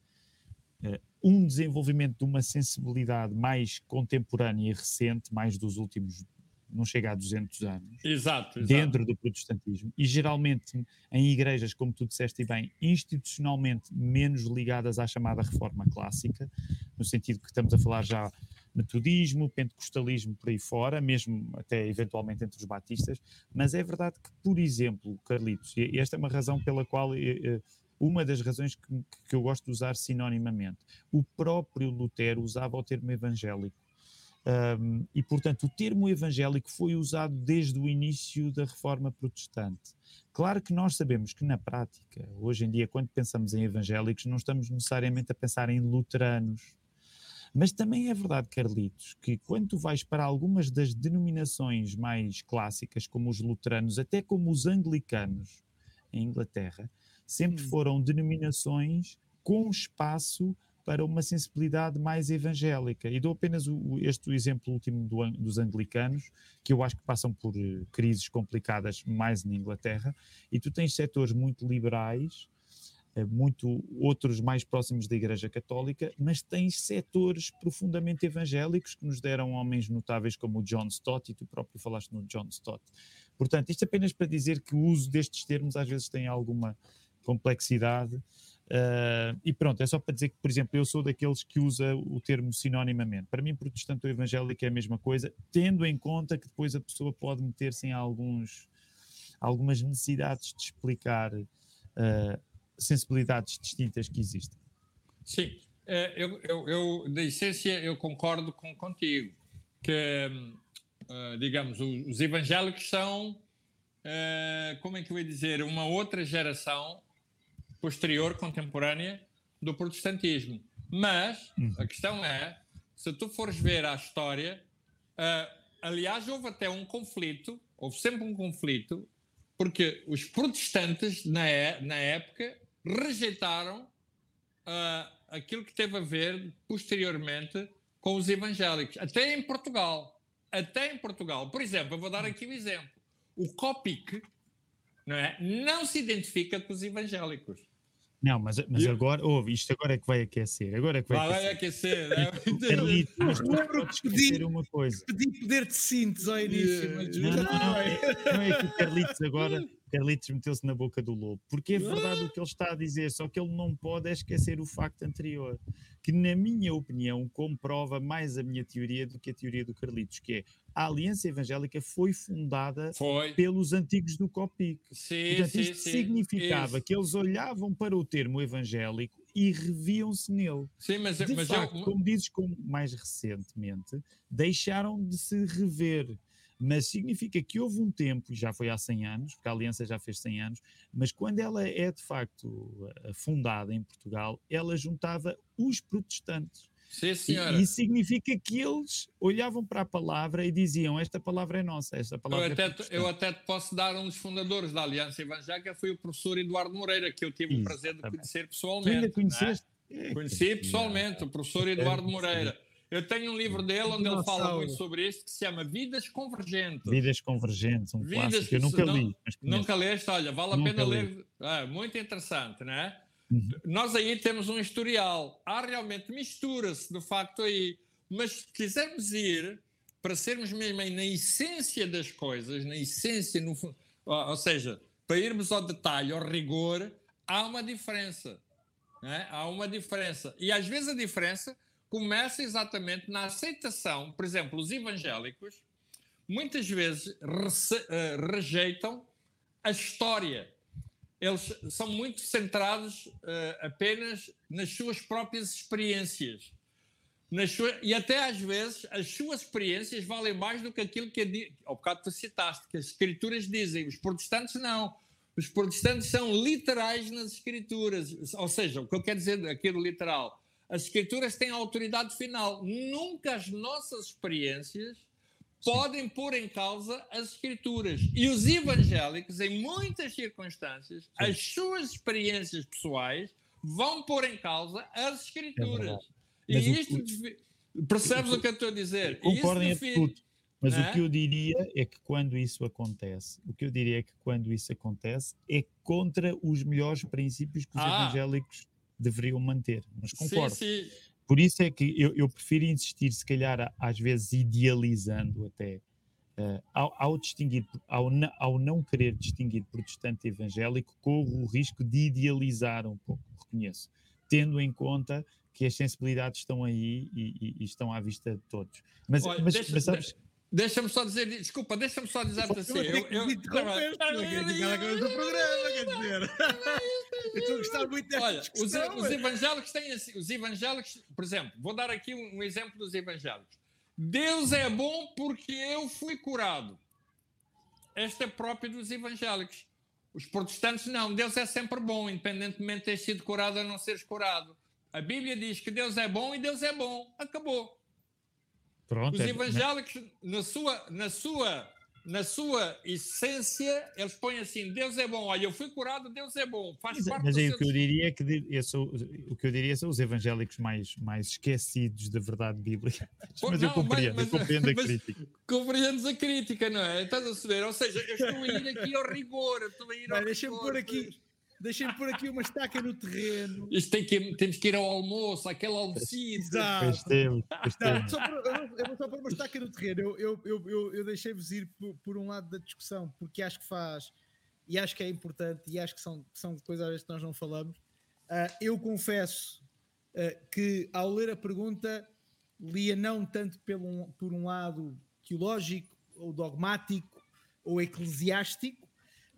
uh, um desenvolvimento de uma sensibilidade mais contemporânea e recente, mais dos últimos, não chega a 200 anos, exato, exato. dentro do protestantismo, e geralmente em igrejas, como tu disseste bem, institucionalmente menos ligadas à chamada reforma clássica, no sentido que estamos a falar já metodismo, pentecostalismo por aí fora, mesmo até eventualmente entre os batistas, mas é verdade que, por exemplo, Carlitos, e esta é uma razão pela qual eh, eh, uma das razões que, que, eu gosto de usar sinonimamente. O próprio Lutero usava o termo evangélico. Um, e, portanto, o termo evangélico foi usado desde o início da reforma protestante. Claro que nós sabemos que, na prática, hoje em dia, quando pensamos em evangélicos, não estamos necessariamente a pensar em luteranos, mas também é verdade, Carlitos, que quando tu vais para algumas das denominações mais clássicas, como os luteranos, até como os anglicanos em Inglaterra, sempre hum. foram denominações com espaço para uma sensibilidade mais evangélica. E dou apenas o, este exemplo último do, dos anglicanos, que eu acho que passam por uh, crises complicadas mais na Inglaterra, e tu tens setores muito liberais eh, muito outros mais próximos da Igreja Católica, mas tens setores profundamente evangélicos que nos deram homens notáveis como o John Stott, e tu próprio falaste no John Stott. Portanto, isto apenas para dizer que o uso destes termos às vezes tem alguma complexidade. Uh, e pronto, é só para dizer que, por exemplo, eu sou daqueles que usa o termo sinonimamente. Para mim, protestante ou evangélico é a mesma coisa, tendo em conta que depois a pessoa pode meter-se em alguns, algumas necessidades de explicar uh, sensibilidades distintas que existem. Sim, eh, eu, eu, eu da essência eu concordo com, contigo que, uh, digamos, os evangélicos são, como é que eu ia dizer, uma outra geração posterior, contemporânea do protestantismo. Mas uhum. a questão é, se tu fores ver a história, uh, aliás, houve até um conflito, houve sempre um conflito, porque os protestantes, na, é, na época, rejeitaram uh, aquilo que teve a ver posteriormente com os evangélicos, até em Portugal. Até em Portugal. Por exemplo, eu vou dar aqui um exemplo. O COPIC não, é? não se identifica com os evangélicos. Não, mas, mas eu... agora, ouve, isto agora é que vai aquecer. Agora é que vai, vai aquecer. Vai aquecer, né? mas tu podes esquecer uma coisa. Pedi poder de síntese ao início. Mas... Não, não, não, é, não é que o Carlitos agora Carlitos meteu-se na boca do lobo, porque é verdade o que ele está a dizer, só que ele não pode é esquecer o facto anterior, que na minha opinião comprova mais a minha teoria do que a teoria do Carlitos, que é a Aliança Evangélica foi fundada foi. pelos antigos do COPIC. Sim, Portanto, sim, isto sim. significava que eles olhavam para o termo evangélico e reviam-se nele. Sim, mas, de mas facto, eu... como dizes, como mais recentemente, deixaram de se rever mas significa que houve um tempo, já foi há 100 anos, porque a Aliança já fez 100 anos, mas quando ela é de facto fundada em Portugal, ela juntava os protestantes. Sim, senhora. E isso significa que eles olhavam para a palavra e diziam: Esta palavra é nossa, esta palavra eu é até, te, eu até te posso dar um dos fundadores da Aliança Evangélica, foi o professor Eduardo Moreira, que eu tive Exatamente. o prazer de conhecer pessoalmente. Tu ainda é? conheceste? É? Conheci pessoalmente, o professor Eduardo Moreira. Eu tenho um livro dele onde ele fala muito sobre isso, que se chama Vidas Convergentes. Vidas Convergentes, um Vidas, clássico. Eu nunca li. nunca leste? Olha, vale a nunca pena li. ler. Ah, muito interessante, não é? Uhum. Nós aí temos um historial. Há realmente mistura-se, de facto, aí. Mas se quisermos ir para sermos mesmo aí na essência das coisas, na essência, no, ou seja, para irmos ao detalhe, ao rigor, há uma diferença. É? Há uma diferença. E às vezes a diferença começa exatamente na aceitação. Por exemplo, os evangélicos muitas vezes eh, rejeitam a história eles são muito centrados uh, apenas nas suas próprias experiências. Suas, e até às vezes as suas experiências valem mais do que aquilo que ao bocado tu citaste, que as escrituras dizem. Os protestantes não. Os protestantes são literais nas escrituras. Ou seja, o que eu quero dizer aquilo literal, as escrituras têm autoridade final. Nunca as nossas experiências podem pôr em causa as escrituras. E os evangélicos, em muitas circunstâncias, Sim. as suas experiências pessoais vão pôr em causa as escrituras. É e isto, o, percebes o, o, que eu estou a dizer? Concordo em absoluto. Mas o é? que eu diria é que quando isso acontece, o que eu diria é que quando isso acontece é contra os melhores princípios que os ah. evangélicos deveriam manter. Mas concordo. Sim, sim. Por isso é que eu, eu prefiro insistir, se calhar, às vezes idealizando até, uh, ao, ao, distinguir, ao, ao não querer distinguir protestante e evangélico, corro o risco de idealizar um pouco, reconheço, tendo em conta que as sensibilidades estão aí e, e, e estão à vista de todos. Mas, Olha, mas, deixa, mas sabes, Deixa-me só dizer, desculpa, deixa-me só dizer assim. Eu, eu, eu, eu, programa, quer dizer. Eu estou a gostar muito desta Olha, os, os, evangélicos têm assim, os evangélicos, por exemplo, vou dar aqui um, um exemplo dos evangélicos. Deus é bom porque eu fui curado. Esta é própria dos evangélicos. Os protestantes não, Deus é sempre bom, independentemente de ter sido curado ou não seres curado. A Bíblia diz que Deus é bom e Deus é bom. Acabou. Pronto, Os é, evangélicos, é, na, sua, na, sua, na sua essência, eles põem assim: Deus é bom. Olha, eu fui curado, Deus é bom. Faz mas, parte mas aí o que eu diria é que sou, o que eu diria são os evangélicos mais, mais esquecidos da verdade bíblica. mas não, eu compreendo, mas, eu compreendo a crítica. Compreendes a crítica, não é? Estás a saber? Ou seja, eu estou a ir aqui ao rigor. Estou a ir ao Deixa-me pôr aqui Deixem-me pôr aqui uma estaca no terreno. Isto tem que, temos que ir ao almoço, aquele almocito. Exato. Temos, Não, só por, eu vou só pôr uma estaca no terreno. Eu, eu, eu, eu, eu deixei-vos ir por, por, um lado da discussão, porque acho que faz, e acho que é importante, e acho que são, são coisas que nós não falamos. Uh, eu confesso uh, que ao ler a pergunta, lia não tanto pelo, por um lado teológico, ou dogmático, ou eclesiástico,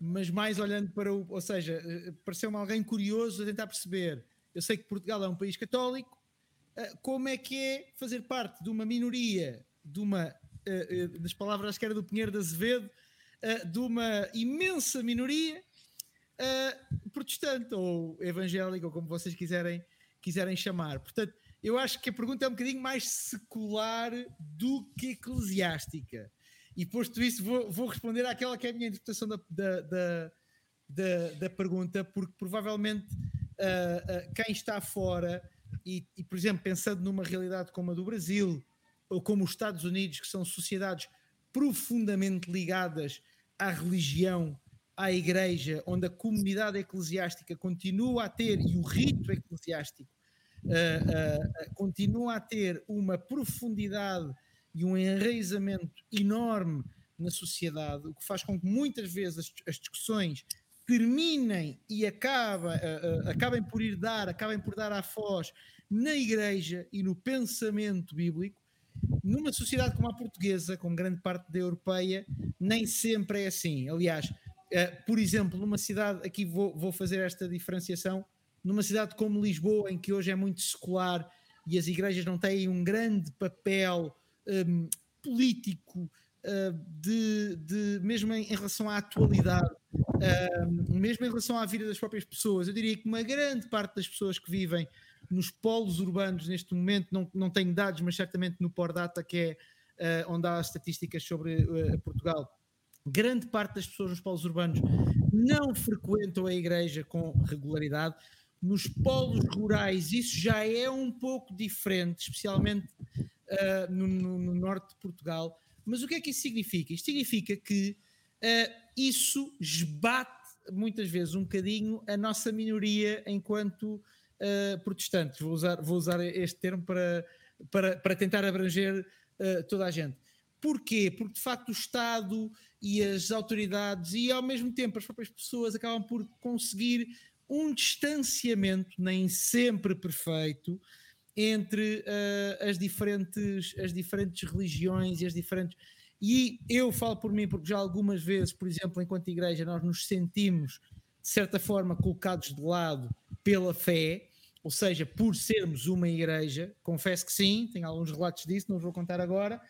mas mais olhando para o. Ou seja, eh, pareceu-me alguém curioso a tentar perceber. Eu sei que Portugal é um país católico, eh, como é que é fazer parte de uma minoria, de uma. Eh, das palavras que era do Pinheiro de Azevedo, de uma imensa minoria protestante ou evangélica, ou como vocês quiserem, quiserem chamar. Portanto, eu acho que a pergunta é um bocadinho mais secular do que eclesiástica. E posto isso, vou, vou responder àquela que é a minha interpretação da, da, da, da, da pergunta, porque provavelmente uh, uh, quem está fora, e, e, por exemplo, pensando numa realidade como a do Brasil, ou como os Estados Unidos, que são sociedades profundamente ligadas à religião, à igreja, onde a comunidade eclesiástica continua a ter, e o rito eclesiástico uh, continua a ter uma profundidade e um enraizamento enorme na sociedade, o que faz com que muitas vezes as, as discussões terminem e uh, uh, acabem por ir dar, acabem por dar à foz na igreja e no pensamento bíblico, numa sociedade como a portuguesa, como grande parte da europeia, nem sempre é assim. Aliás, uh, por exemplo, numa cidade, aqui vou, vou fazer esta diferenciação, numa cidade como Lisboa, em que hoje é muito secular e as igrejas não têm um grande papel um, político, uh, de, de, mesmo em, em, relação à atualidade, uh, mesmo em relação à vida das próprias pessoas. Eu diria que uma grande parte das pessoas que vivem nos polos urbanos neste momento, não, não tenho dados, mas certamente no Pordata, que é uh, onde há estatísticas sobre Portugal, grande parte das pessoas nos polos urbanos não frequentam a igreja com regularidade. Nos polos rurais, isso já é um pouco diferente, especialmente uh, no, no, no, norte de Portugal. Mas o que é que isso significa? Isto significa que uh, isso esbate muitas vezes um bocadinho a nossa minoria enquanto uh, protestantes. Vou usar, vou usar este termo para, para, para tentar abranger toda a gente. Porquê? Porque de facto o Estado e as autoridades e ao mesmo tempo as próprias pessoas acabam por conseguir um distanciamento nem sempre perfeito entre uh, as diferentes as diferentes religiões e as diferentes e eu falo por mim porque já algumas vezes, por exemplo, enquanto igreja nós nos sentimos de certa forma colocados de lado pela fé, ou seja, por sermos uma igreja, confesso que sim, tenho alguns relatos disso, não os vou contar agora,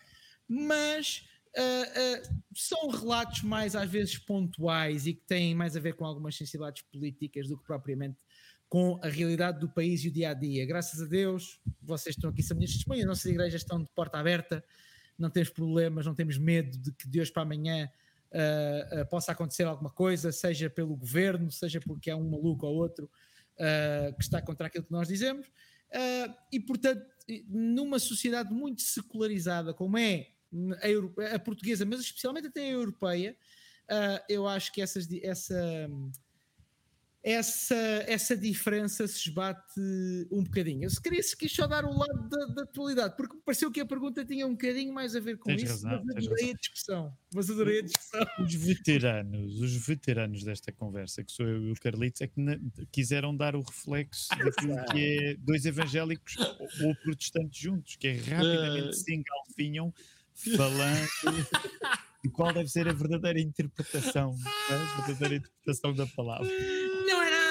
mas uh, uh, são relatos mais às vezes pontuais e que têm mais a ver com algumas sensibilidades políticas do que propriamente com a realidade do país e o dia a dia. Graças a Deus, vocês estão aqui, são minhas testemunhas, nossas igrejas estão de porta aberta, não temos problemas, não temos medo de que de hoje para amanhã uh, possa acontecer alguma coisa, seja pelo governo, seja porque há um maluco ou outro que está contra aquilo que nós dizemos. e portanto, numa sociedade muito secularizada como é a, a, portuguesa, mas especialmente até a europeia, uh, eu acho que essas, essa, essa, essa diferença se esbate um bocadinho. Eu se queria se quis só dar o lado da, da, atualidade, porque me pareceu que a pergunta tinha um bocadinho mais a ver com tens isso, razão, mas adorei a discussão. Mas adorei a discussão. Os veteranos, os veteranos desta conversa, que sou eu e o Carlitos, é que quiseram dar o reflexo daquilo que é dois evangélicos ou, ou protestantes juntos, que é rapidamente uh... se engalfinham falando de qual deve ser a verdadeira interpretação, a verdadeira interpretação da palavra.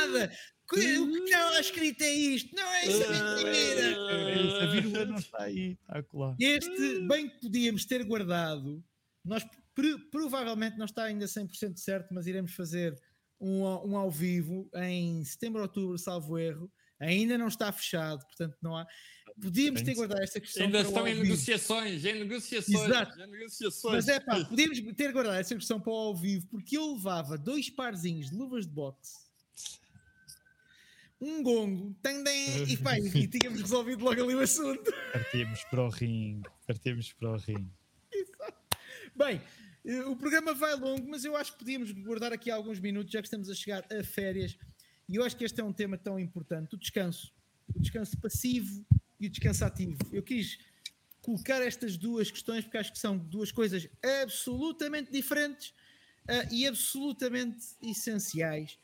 Não é nada! O que está escrito é isto, não é isso, é mentira! A vírgula não está aí, está claro. Este, bem que podíamos ter guardado, nós provavelmente não está ainda 100% certo, mas iremos fazer um, um ao vivo em setembro, outubro, salvo erro. Ainda não está fechado, portanto não há. Podíamos ter guardado esta questão. Ainda estão em negociações, em negociações, Exato. em negociações. Mas é pá, podíamos ter guardado esta questão para o ao vivo, porque eu levava dois parzinhos de luvas de boxe, um gongo, tandem, e pá, e tínhamos resolvido logo ali o assunto. Partimos para o ringue, partimos para o ringue. Bem, eh, o programa vai longo, mas eu acho que podíamos guardar aqui alguns minutos, já que estamos a chegar a férias. E eu acho que este é um tema tão importante: o descanso. O descanso passivo e o descanso ativo. Eu quis colocar estas duas questões porque acho que são duas coisas absolutamente diferentes uh, e absolutamente essenciais.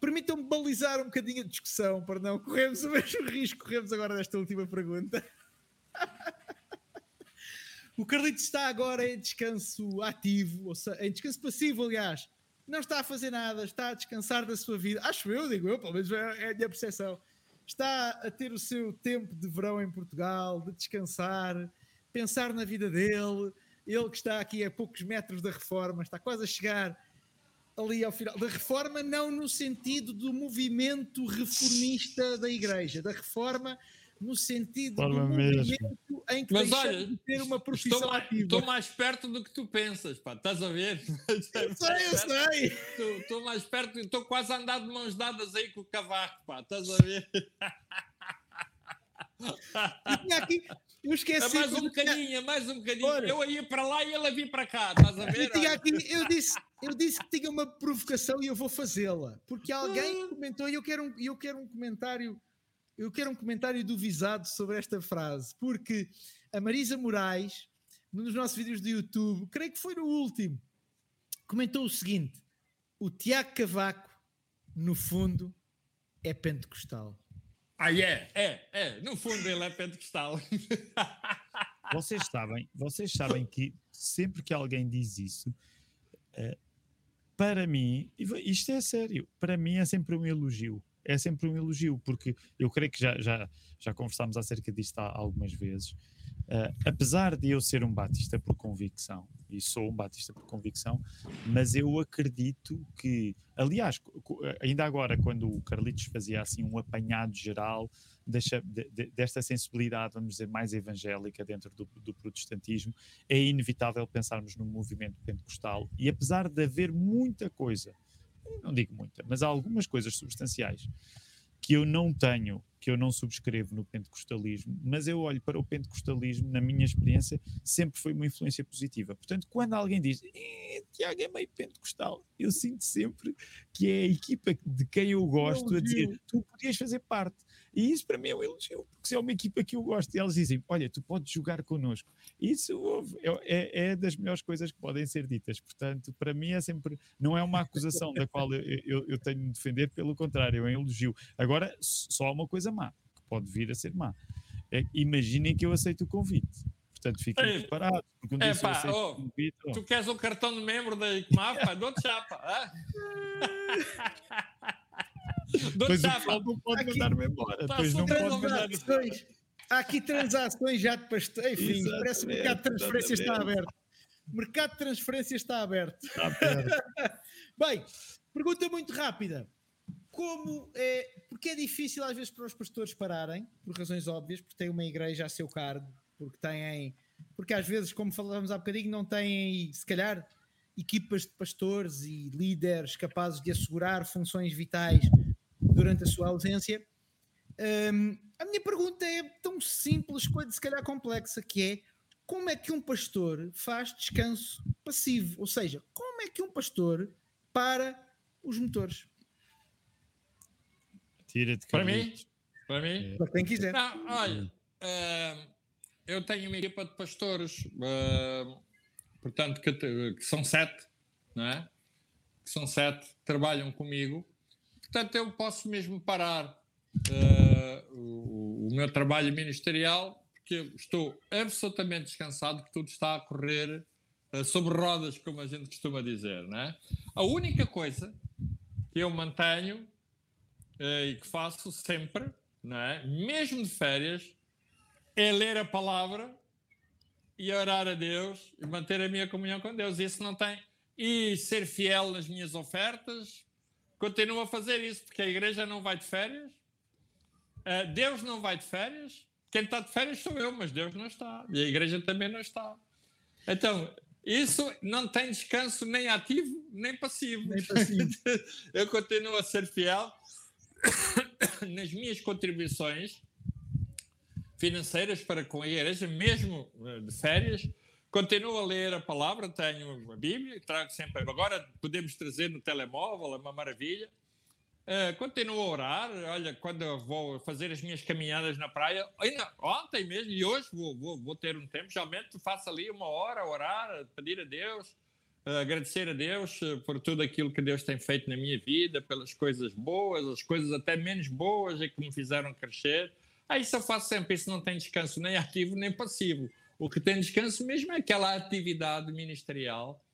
Permitam-me balizar um bocadinho a discussão para não corrermos o mesmo risco corremos agora nesta última pergunta. o Carlito está agora em descanso ativo, ou seja, em descanso passivo, aliás. Não está a fazer nada, está a descansar da sua vida. Acho eu, digo eu, pelo menos é, é a minha percepção está a ter o seu tempo de verão em Portugal, de descansar, pensar na vida dele. Ele que está aqui a poucos metros da reforma, está quase a chegar ali ao final. Da reforma, não no sentido do movimento reformista da Igreja, da reforma no sentido Forma do movimento em que Mas olha, de ter uma profissão estou mais, ativa. Estou mais perto do que tu pensas, pá. Estás a ver? Eu sei, eu sei. Estou, estou mais perto, estou quase a andar de mãos dadas aí com o cavaco, pá. Estás a ver? E aqui, eu esqueci. É mais um bocadinho, é mais um bocadinho. Ora, eu ia para lá e ela vir para cá, estás a ver? Eu, aqui, eu, disse, eu disse que tinha uma provocação e eu vou fazê-la. Porque alguém ah. comentou e eu quero um, eu quero um comentário eu quero um comentário do Visado sobre esta frase, porque a Marisa Moraes, nos nossos vídeos do YouTube, creio que foi no último, comentou o seguinte: o Tiago Cavaco, no fundo, é pentecostal. Ah, é, é, é, no fundo ele é pentecostal. vocês sabem, vocês sabem que sempre que alguém diz isso, uh, para mim, isto é sério, para mim é sempre um elogio é sempre um elogio, porque eu creio que já, já, já conversámos acerca disto algumas vezes. Uh, apesar de eu ser um batista por convicção, e sou um batista por convicção, mas eu acredito que, aliás, ainda agora, quando o Carlitos fazia assim um apanhado geral desta, de, desta sensibilidade, vamos dizer, mais evangélica dentro do, do, protestantismo, é inevitável pensarmos no movimento pentecostal. E apesar de haver muita coisa, não digo muita, mas há algumas coisas substanciais que eu não tenho, que eu não subscrevo no pentecostalismo, mas eu olho para o pentecostalismo, na minha experiência, sempre foi uma influência positiva. Portanto, quando alguém diz Tiago é meio pentecostal, eu sinto sempre que é a equipa de quem eu gosto a dizer tu podias fazer parte. E isso para mim é um elogio, porque se é uma equipa que eu gosto e eles dizem: Olha, tu podes jogar connosco. Isso é, é, das melhores coisas que podem ser ditas. Portanto, para mim é sempre, não é uma acusação da qual eu, eu, eu tenho de defender, pelo contrário, é um elogio. Agora, só há uma coisa má, que pode vir a ser má. É, imaginem que eu aceito o convite. Portanto, fiquem preparados. Porque um é, pá, oh, convite, oh. Tu queres um cartão de membro da ICMAP? Dou-te chapa. Depois o pessoal não pode mandar-me embora. Depois não pode mandar Há aqui transações já de pastel. Enfim, exatamente, parece que o mercado de transferência está aberto. O mercado de transferência está aberto. Está aberto. Bem, pergunta muito rápida. Como é, porque é difícil às vezes para os pastores pararem, por razões óbvias, porque têm uma igreja a seu cargo, porque têm, porque às vezes, como falávamos há bocadinho, não têm, se calhar, equipas de pastores e líderes capazes de assegurar funções vitais durante a sua ausência. Um, a minha pergunta é tão simples quanto se calhar complexa, que é como é que um pastor faz descanso passivo? Ou seja, como é que um pastor para os motores? Tira-te para mim, para mim, para quem quiser. Não, olha, uh, eu tenho uma equipa de pastores, uh, portanto, que, que, são sete, não é? Que são sete, trabalham comigo Portanto, eu posso mesmo parar uh, o, o, meu trabalho ministerial, porque estou absolutamente descansado que tudo está a correr uh, sobre rodas, como a gente costuma dizer. Né? A única coisa que eu mantenho uh, e que faço sempre, né, mesmo de férias, é ler a palavra e orar a Deus e manter a minha comunhão com Deus. Isso não tem. E ser fiel nas minhas ofertas, Continuo a fazer isso porque a igreja não vai de férias, uh, Deus não vai de férias. Quem está de férias sou eu, mas Deus não está. E a igreja também não está. Então, isso não tem descanso nem ativo nem passivo. Nem passivo. eu continuo a ser fiel nas minhas contribuições financeiras para com a igreja, mesmo eh, de férias. Continuo a ler a palavra, tenho a Bíblia, trago sempre. Agora podemos trazer no telemóvel, é uma maravilha. Uh, continuo a orar. Olha, quando eu vou fazer as minhas caminhadas na praia, ainda ontem mesmo e hoje vou, vou, vou ter um tempo. Geralmente faço ali uma hora a orar, a pedir a Deus, uh, agradecer a Deus uh, por tudo aquilo que Deus tem feito na minha vida, pelas coisas boas, as coisas até menos boas e que me fizeram crescer. Aí isso eu faço sempre. Isso não tem descanso nem ativo nem passivo. O que tem descanso mesmo é aquela atividade ministerial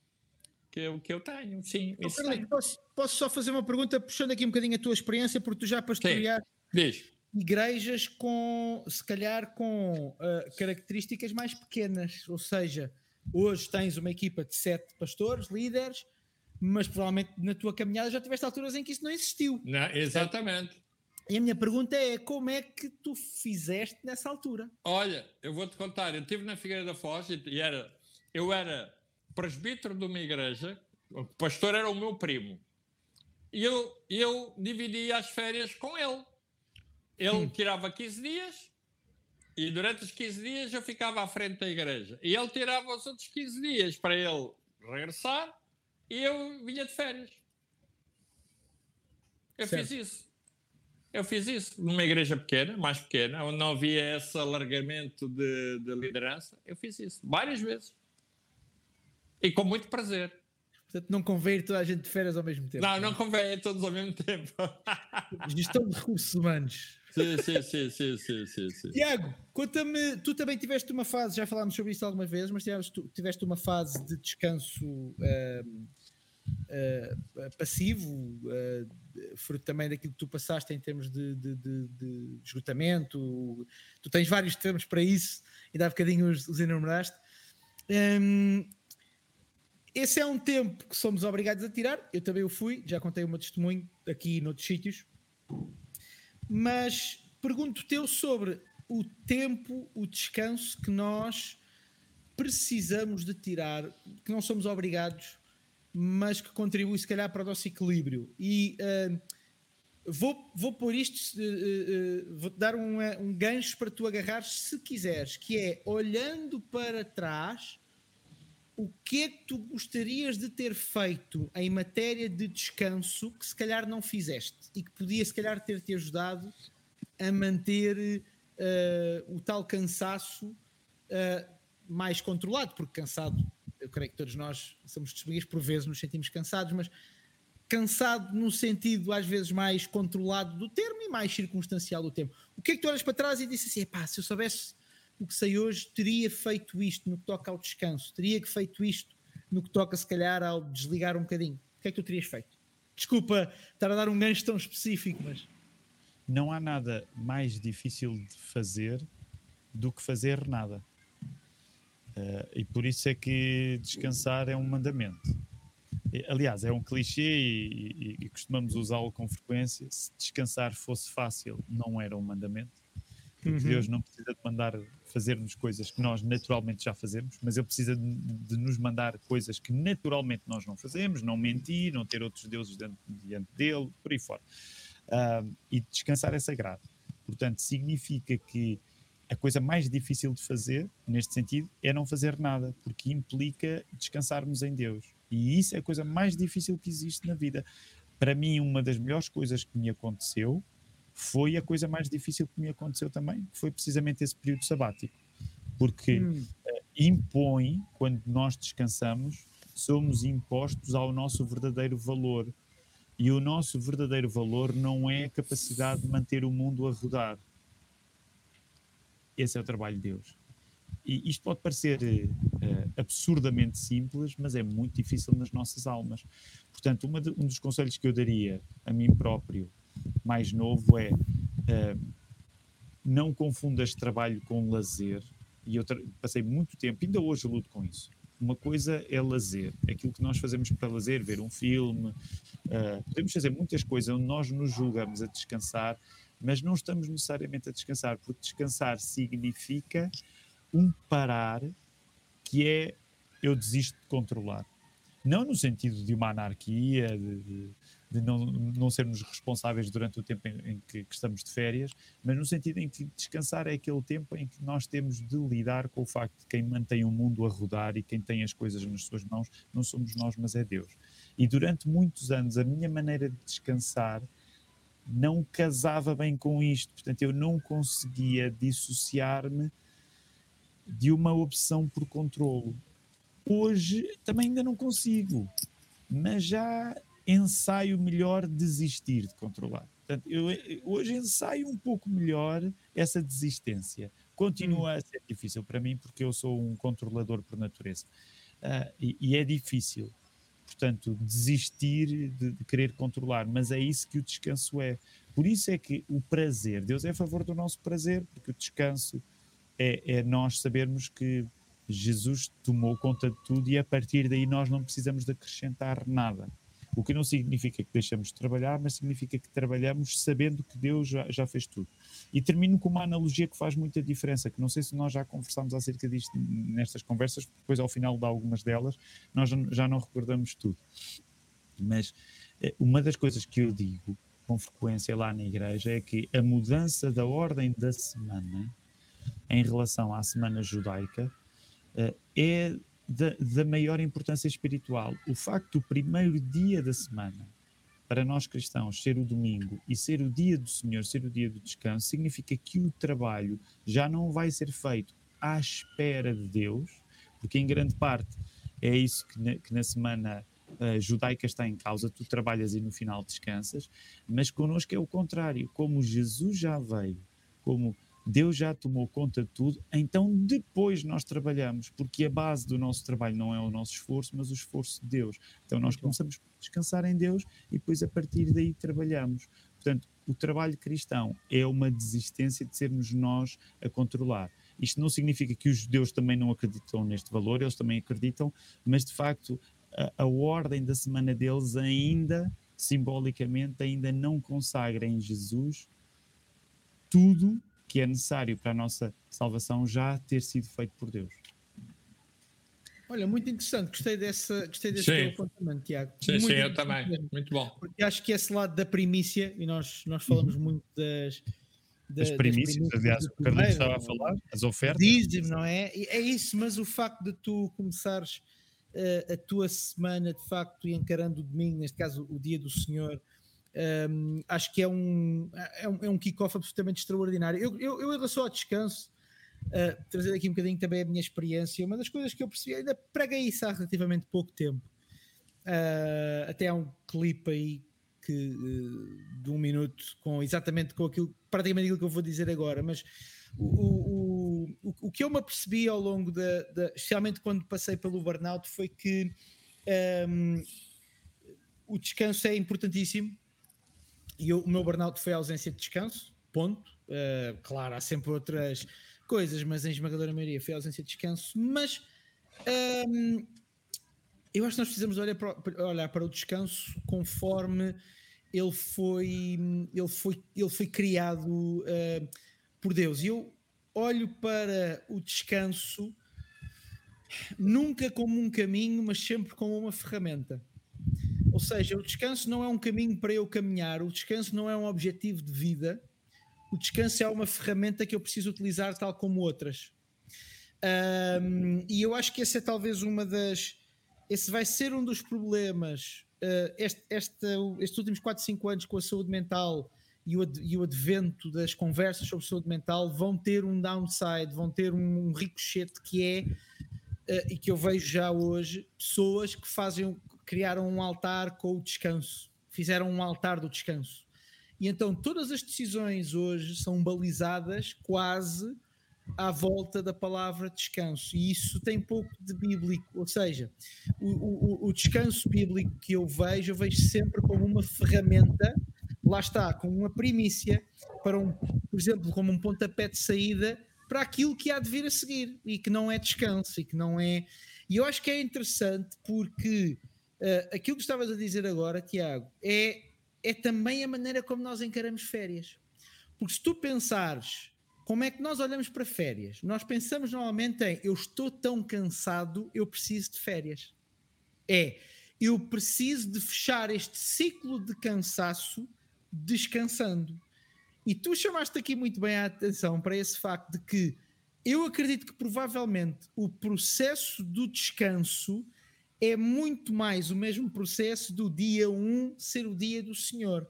que eu, que eu tenho, sim. Oh, Carlito, posso, posso, só fazer uma pergunta, puxando aqui um bocadinho a tua experiência, porque tu já pastoreaste igrejas com, se calhar, com uh, características mais pequenas, ou seja, hoje tens uma equipa de sete pastores, líderes, mas provavelmente na tua caminhada já tiveste alturas em que isso não existiu. Não, exatamente. E a minha pergunta é: como é que tu fizeste nessa altura? Olha, eu vou-te contar. Eu estive na Figueira da Foz e era, eu era presbítero de uma igreja, o pastor era o meu primo. E eu, eu dividia as férias com ele. Ele hum. tirava 15 dias e durante os 15 dias eu ficava à frente da igreja. E ele tirava os outros 15 dias para ele regressar e eu vinha de férias. Eu certo. fiz isso. Eu fiz isso numa igreja pequena, mais pequena, onde não havia esse alargamento de, de liderança. Eu fiz isso várias vezes. E com muito prazer. Portanto, não convém toda a gente de férias ao mesmo tempo. Não, não, não convém todos ao mesmo tempo. Gestão de recursos humanos. Sim, sim, sim, sim, sim, sim, sim. Tiago, conta-me, tu também tiveste uma fase, já falámos sobre isso algumas vezes, mas tiveste, tiveste uma fase de descanso. Um, uh, passivo, uh, fruto também daquilo que tu passaste em termos de, de, de, de esgotamento. Tu tens vários termos para isso, e há bocadinho os, os enumeraste. Um, esse é um tempo que somos obrigados a tirar. Eu também o fui, já contei o meu testemunho aqui noutros sítios. Mas pergunto teu sobre o tempo, o descanso que nós precisamos de tirar, que não somos obrigados, mas que contribui se calhar para o nosso equilíbrio. E uh, vou, vou pôr isto, uh, uh, vou-te dar um, um gancho para tu agarrares se quiseres, que é olhando para trás o que é que tu gostarias de ter feito em matéria de descanso que se calhar não fizeste e que podia se calhar ter-te ajudado a manter o tal cansaço mais controlado, porque cansado, creio que todos nós somos testemunhas, por vezes nos sentimos cansados, mas cansado no sentido às vezes mais controlado do termo e mais circunstancial do termo. O que é que tu olhas para trás e disse assim, pá, se eu soubesse o que sei hoje, teria feito isto no que toca ao descanso, teria que feito isto no que toca, se calhar, ao desligar um bocadinho. O que é que tu terias feito? Desculpa estar a dar um gancho tão específico, mas. Não há nada mais difícil de fazer do que fazer nada. Uh, e por isso é que descansar é um mandamento. Aliás, é um clichê e, e, e costumamos usá-lo com frequência. Se descansar fosse fácil, não era um mandamento. Uhum. Deus não precisa de mandar fazer-nos coisas que nós naturalmente já fazemos, mas Ele precisa de, de, nos mandar coisas que naturalmente nós não fazemos, não mentir, não ter outros deuses diante, diante dele, por aí fora. Uh, e descansar é sagrado. Portanto, significa que a coisa mais difícil de fazer, neste sentido, é não fazer nada, porque implica descansarmos em Deus. E isso é a coisa mais difícil que existe na vida. Para mim, uma das melhores coisas que me aconteceu foi a coisa mais difícil que me aconteceu também, foi precisamente esse período sabático. Porque hum. uh, impõe, quando nós descansamos, somos impostos ao nosso verdadeiro valor. E o nosso verdadeiro valor não é a capacidade de manter o mundo a rodar. Esse é o trabalho de Deus. E isto pode parecer uh, absurdamente simples, mas é muito difícil nas nossas almas. Portanto, de, um dos conselhos que eu daria a mim próprio mais novo é uh, não confundas trabalho com lazer. E eu passei muito tempo, ainda hoje luto com isso. Uma coisa é lazer, aquilo que nós fazemos para lazer, ver um filme. Uh, podemos fazer muitas coisas onde nós nos julgamos a descansar, mas não estamos necessariamente a descansar, porque descansar significa um parar que é eu desisto de controlar. Não no sentido de uma anarquia, de, de, de não, não sermos responsáveis durante o tempo em, em que, que, estamos de férias, mas no sentido em que descansar é aquele tempo em que nós temos de lidar com o facto de quem mantém o mundo a rodar e quem tem as coisas nas suas mãos não somos nós, mas é Deus. E durante muitos anos a minha maneira de descansar não casava bem com isto, portanto eu não conseguia dissociar-me de uma opção por controlo. Hoje também ainda não consigo, mas já ensaio melhor desistir de controlar. Portanto, eu hoje ensaio um pouco melhor essa desistência. Continua a ser difícil para mim porque eu sou um controlador por natureza. Uh, e, e, é difícil, portanto, desistir de, de, querer controlar, mas é isso que o descanso é. Por isso é que o prazer, Deus é a favor do nosso prazer, porque o descanso é, é nós sabermos que Jesus tomou conta de tudo e a partir daí nós não precisamos de acrescentar nada. O que não significa que deixamos de trabalhar, mas significa que trabalhamos sabendo que Deus já, já fez tudo. E termino com uma analogia que faz muita diferença, que não sei se nós já conversámos acerca disto nestas conversas, depois ao final de algumas delas nós já não recordamos tudo. Mas eh, uma das coisas que eu digo com frequência lá na igreja é que a mudança da ordem da semana em relação à semana judaica eh, é da, da maior importância espiritual. O facto do primeiro dia da semana para nós cristãos ser o domingo e ser o dia do Senhor, ser o dia do descanso, significa que o trabalho já não vai ser feito à espera de Deus, porque em grande parte é isso que na, que na semana uh, judaica está em causa, tu trabalhas e no final descansas, mas connosco é o contrário, como Jesus já veio, como Deus já tomou conta de tudo, então depois nós trabalhamos, porque a base do nosso trabalho não é o nosso esforço, mas o esforço de Deus. Então nós começamos a descansar em Deus e depois a partir daí trabalhamos. Portanto, o trabalho cristão é uma desistência de sermos nós a controlar. Isto não significa que os judeus também não acreditam neste valor, eles também acreditam, mas de facto a, a ordem da semana deles ainda, simbolicamente, ainda não consagra em Jesus tudo que é necessário para a nossa salvação já ter sido feito por Deus. Olha, muito interessante, gostei, dessa, gostei desse sim. apontamento, Tiago. Sim, muito sim, eu também. Muito bom. Porque acho que esse lado da primícia, e nós, nós falamos uhum. muito das, das, das primícias, aliás, o Carlinhos estava a falar, as ofertas. Dízimo, não é? É isso, mas o facto de tu começares uh, a tua semana, de facto, e encarando o domingo, neste caso o dia do Senhor, um, acho que é um, é um, é um kick-off absolutamente extraordinário. Eu, eu, eu, em relação ao descanso, uh, trazer aqui um bocadinho também a minha experiência, uma das coisas que eu percebi, ainda preguei isso há relativamente pouco tempo. Uh, até há um clipe aí que, uh, de um minuto com exatamente com aquilo, praticamente aquilo que eu vou dizer agora, mas o, o, o, o que eu me apercebi ao longo da, da, especialmente quando passei pelo burnout, foi que um, o descanso é importantíssimo e o meu burnout foi a ausência de descanso, ponto. Uh, claro, há sempre outras coisas, mas em esmagadora maioria foi a ausência de descanso. Mas um, ehm, eu acho que nós precisamos olhar para, olhar para o descanso conforme ele foi, ele foi, ele foi criado uh, por Deus. E eu olho para o descanso nunca como um caminho, mas sempre como uma ferramenta. Ou seja, o descanso não é um caminho para eu caminhar, o descanso não é um objetivo de vida, o descanso é uma ferramenta que eu preciso utilizar tal como outras. Um, e eu acho que essa é talvez uma das. Esse vai ser um dos problemas. Uh, este, este, estes últimos 4, 5 anos com a saúde mental e o, e o advento das conversas sobre saúde mental vão ter um downside, vão ter um, um ricochete que é, uh, e que eu vejo já hoje, pessoas que fazem, criaram um altar com o descanso, fizeram um altar do descanso. E então todas as decisões hoje são balizadas quase à volta da palavra descanso, e isso tem pouco de bíblico, ou seja, o, o, o descanso bíblico que eu vejo, eu vejo sempre como uma ferramenta, lá está, como uma primícia, para um, por exemplo, como um pontapé de saída para aquilo que há de vir a seguir e que não é descanso e que não é. E eu acho que é interessante porque Uh, aquilo que estavas a dizer agora, Tiago, é, é também a maneira como nós encaramos férias. Porque se tu pensares como é que nós olhamos para férias, nós pensamos normalmente em eu estou tão cansado, eu preciso de férias. É, eu preciso de fechar este ciclo de cansaço descansando. E tu chamaste aqui muito bem a atenção para esse facto de que eu acredito que provavelmente o processo do descanso é muito mais o mesmo processo do dia 1 ser o dia do Senhor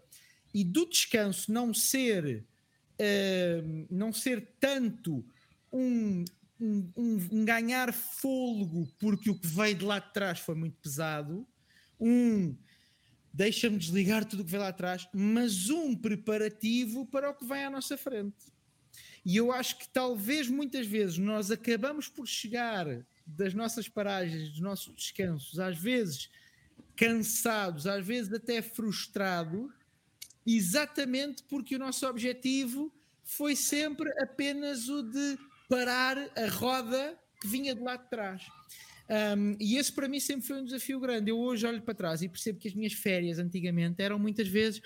e do descanso não ser uh, não ser tanto um, um, um, ganhar fôlego porque o que veio de lá de trás foi muito pesado, um deixa-me desligar tudo o que veio lá atrás, mas um preparativo para o que vem à nossa frente. E eu acho que talvez muitas vezes nós acabamos por chegar das nossas paragens, dos nossos descansos, às vezes cansados, às vezes até frustrados, exatamente porque o nosso objetivo foi sempre apenas o de parar a roda que vinha de lá de trás. Um, e esse para mim sempre foi um desafio grande. Eu hoje olho para trás e percebo que as minhas férias antigamente eram muitas vezes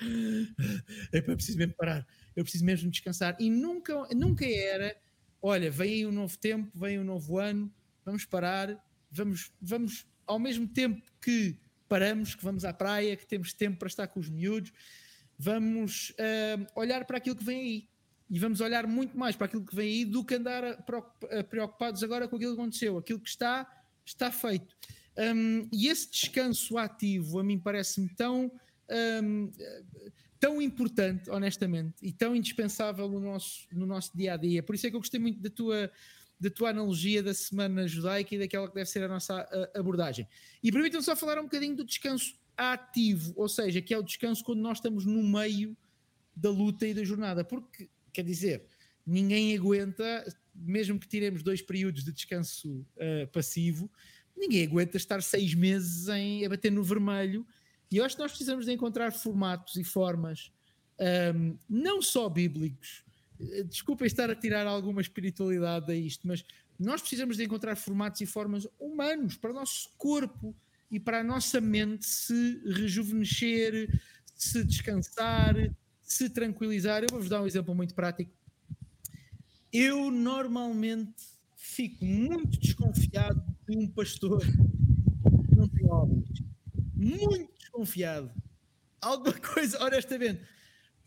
é para preciso mesmo parar, eu preciso mesmo descansar. E nunca, nunca era olha, vem um novo tempo, vem um novo ano, vamos parar, vamos, vamos ao mesmo tempo que paramos, que vamos à praia, que temos tempo para estar com os miúdos, vamos uh, olhar para aquilo que vem aí. E vamos olhar muito mais para aquilo que vem aí do que andar preocupados agora com aquilo que aconteceu. Aquilo que está, está feito. Um, e esse descanso ativo a mim parece-me tão, um, tão importante, honestamente, e tão indispensável no nosso, no nosso dia a dia. Por isso é que eu gostei muito da tua, da tua analogia da semana judaica e daquela que deve ser a nossa abordagem. E permitam-me só falar um bocadinho do descanso ativo, ou seja, que é o descanso quando nós estamos no meio da luta e da jornada, porque, quer dizer, ninguém aguenta, mesmo que tiremos dois períodos de descanso uh, passivo, ninguém aguenta estar seis meses em, a bater no vermelho. E eu acho que nós precisamos de encontrar formatos e formas, um, não só bíblicos, eh, desculpem estar a tirar alguma espiritualidade a isto, mas nós precisamos de encontrar formatos e formas humanos para o nosso corpo e para a nossa mente se rejuvenescer, se descansar, se tranquilizar. Eu vou-vos dar um exemplo muito prático. Eu normalmente fico muito desconfiado de um pastor que não tem homens. Muito desconfiado. Alguma coisa, honestamente.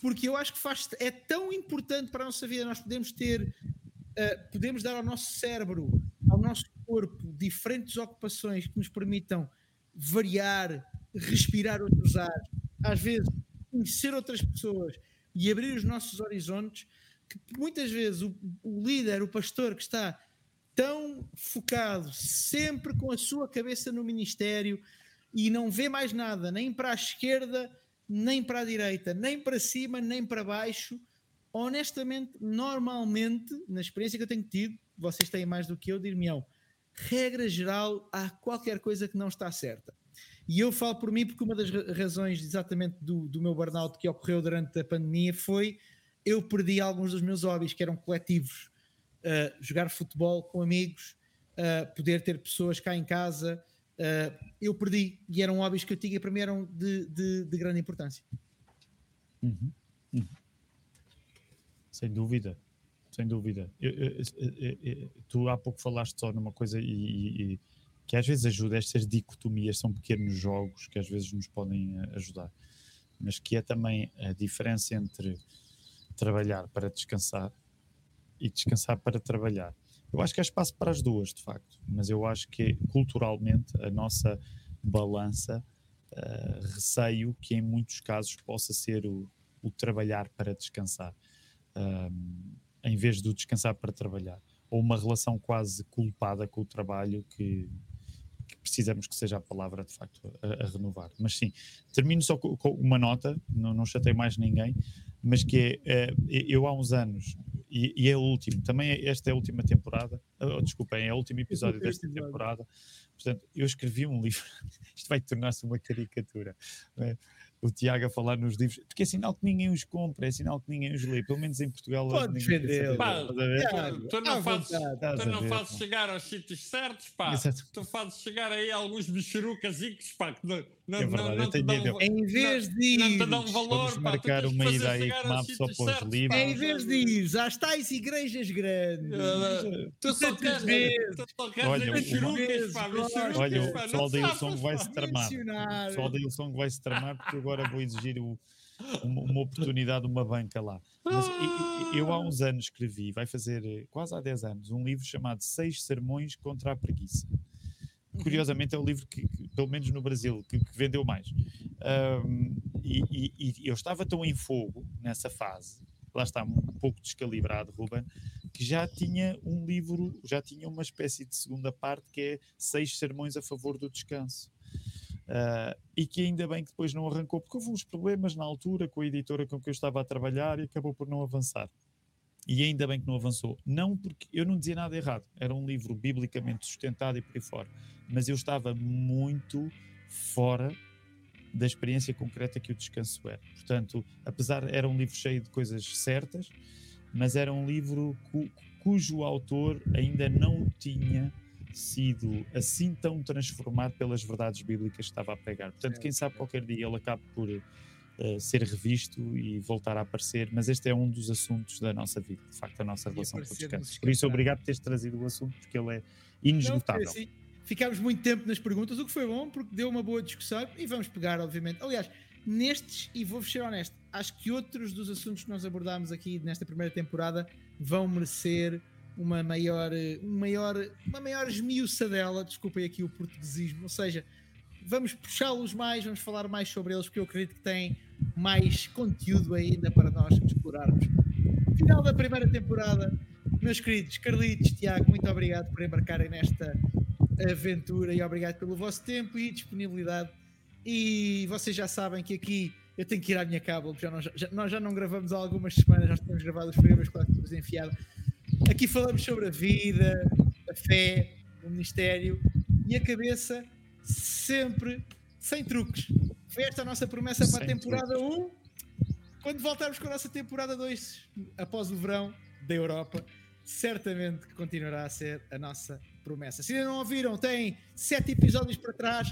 Porque eu acho que faz, é tão importante para a nossa vida nós podemos ter, uh, podemos dar ao nosso cérebro, ao nosso corpo, diferentes ocupações que nos permitam variar, respirar outros ares, às vezes conhecer outras pessoas e abrir os nossos horizontes, que muitas vezes o, o líder, o pastor que está tão focado, sempre com a sua cabeça no ministério e não vê mais nada, nem para a esquerda, nem para a direita, nem para cima, nem para baixo. Honestamente, normalmente, na experiência que eu tenho tido, vocês têm mais do que eu, dir-me-ão, regra geral, há qualquer coisa que não está certa. E eu falo por mim porque uma das razões exatamente do, do meu burnout que ocorreu durante a pandemia foi eu perdi alguns dos meus hobbies que eram coletivos. Uh, jogar futebol com amigos, uh, poder ter pessoas cá em casa, uh, eu perdi. E eram hobbies que eu tinha, para mim eram de, de, de grande importância. Uhum. Uhum. Sem dúvida sem dúvida. Eu, eu, eu, tu há pouco falaste só numa coisa e, e, que às vezes ajuda, estas dicotomias são pequenos jogos que às vezes nos podem eh, ajudar, mas que é também a diferença entre trabalhar para descansar e descansar para trabalhar. Eu acho que há espaço para as duas, de facto, mas eu acho que culturalmente a nossa balança uh, receio que em muitos casos possa ser o, o trabalhar para descansar. Um, em vez de descansar para trabalhar. Ou uma relação quase culpada com o trabalho que, que precisamos que seja a palavra de facto a, a renovar. Mas sim, termino só com, com uma nota, não, não chatei mais ninguém, mas que é, é eu há uns anos, e, e, é o último, também é, esta é a última temporada, oh, desculpem, é o último episódio desta temporada. Portanto, eu escrevi um livro, isto vai tornar-se uma caricatura. É? O Tiago a falar nos livros, porque é sinal que ninguém os compra, é sinal que ninguém os lê, pelo menos em Portugal. Pode defender. Tu não, fazes, tu não fazes chegar aos sítios certos, pá. Tu fazes chegar aí alguns bichurucas pá, que não, não, é verdade, não, te dão, Em vez de ir, não te dão valor, pá, marcar uma ida aí que mapa só para os livros. Em vez de ir às tais igrejas grandes, tu só queres ver bichurucas, pá, Olha, o pessoal da Ilson vai se tramar. O pessoal da Ilson vai se tramar porque agora agora vou exigir o, uma, uma, oportunidade, uma banca lá. Mas eu, eu, há uns anos escrevi, vai fazer eh, quase há 10 anos, um livro chamado Seis Sermões contra a Preguiça. Uhum. Curiosamente é o livro que, que pelo menos no Brasil, que, que vendeu mais. Um, e, e, e, eu estava tão em fogo nessa fase, lá está um pouco descalibrado, Ruben, que já tinha um livro, já tinha uma espécie de segunda parte que é Seis Sermões a Favor do Descanso. Uh, e que ainda bem que depois não arrancou, porque houve uns problemas na altura com a editora com que eu estava a trabalhar e acabou por não avançar. E ainda bem que não avançou. Não porque eu não dizia nada errado, era um livro biblicamente sustentado e por aí fora, mas eu estava muito fora da experiência concreta que o descanso era. Portanto, apesar era um livro cheio de coisas certas, mas era um livro cu, cujo autor ainda não tinha sido assim tão transformado pelas verdades bíblicas que estava a pregar. Portanto, quem sabe qualquer dia ele acabe por uh, ser revisto e voltar a aparecer, mas este é um dos assuntos da nossa vida, de facto, a nossa relação com o descanso. Por isso, obrigado por teres trazido o assunto, porque ele é inesgotável. Não, assim, ficámos muito tempo nas perguntas, o que foi bom, porque deu uma boa discussão e vamos pegar, obviamente. Aliás, nestes, e vou-vos ser honesto, acho que outros dos assuntos que nós abordámos aqui nesta primeira temporada vão merecer uma maior, uma maior, uma maior esmiuçadela, desculpem aqui o portuguesismo, ou seja, vamos puxá-los mais, vamos falar mais sobre eles, porque eu acredito que tem mais conteúdo ainda para nós explorarmos. Final da primeira temporada, meus queridos Carlitos, Tiago, muito obrigado por embarcarem nesta aventura e obrigado pelo vosso tempo e disponibilidade. E vocês já sabem que aqui Eu tenho que ir à minha cábula, já, nós, já, nós já não gravamos há algumas semanas, nós temos gravado os programas clássicos enfiado. Aqui falamos sobre a vida, a fé, o ministério e a cabeça sempre sem truques. Foi esta a nossa promessa para a temporada 1. Quando voltarmos com a nossa temporada 2, após o verão da Europa, certamente que continuará a ser a nossa promessa. Se ainda não ouviram, tem sete episódios para trás.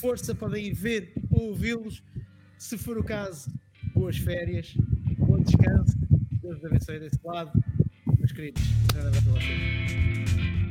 Força, podem ir ver ou ouvi-los. Se for o caso, boas férias, bom descanso. Deus abençoe desse lado. Queridos, um abraço a vocês.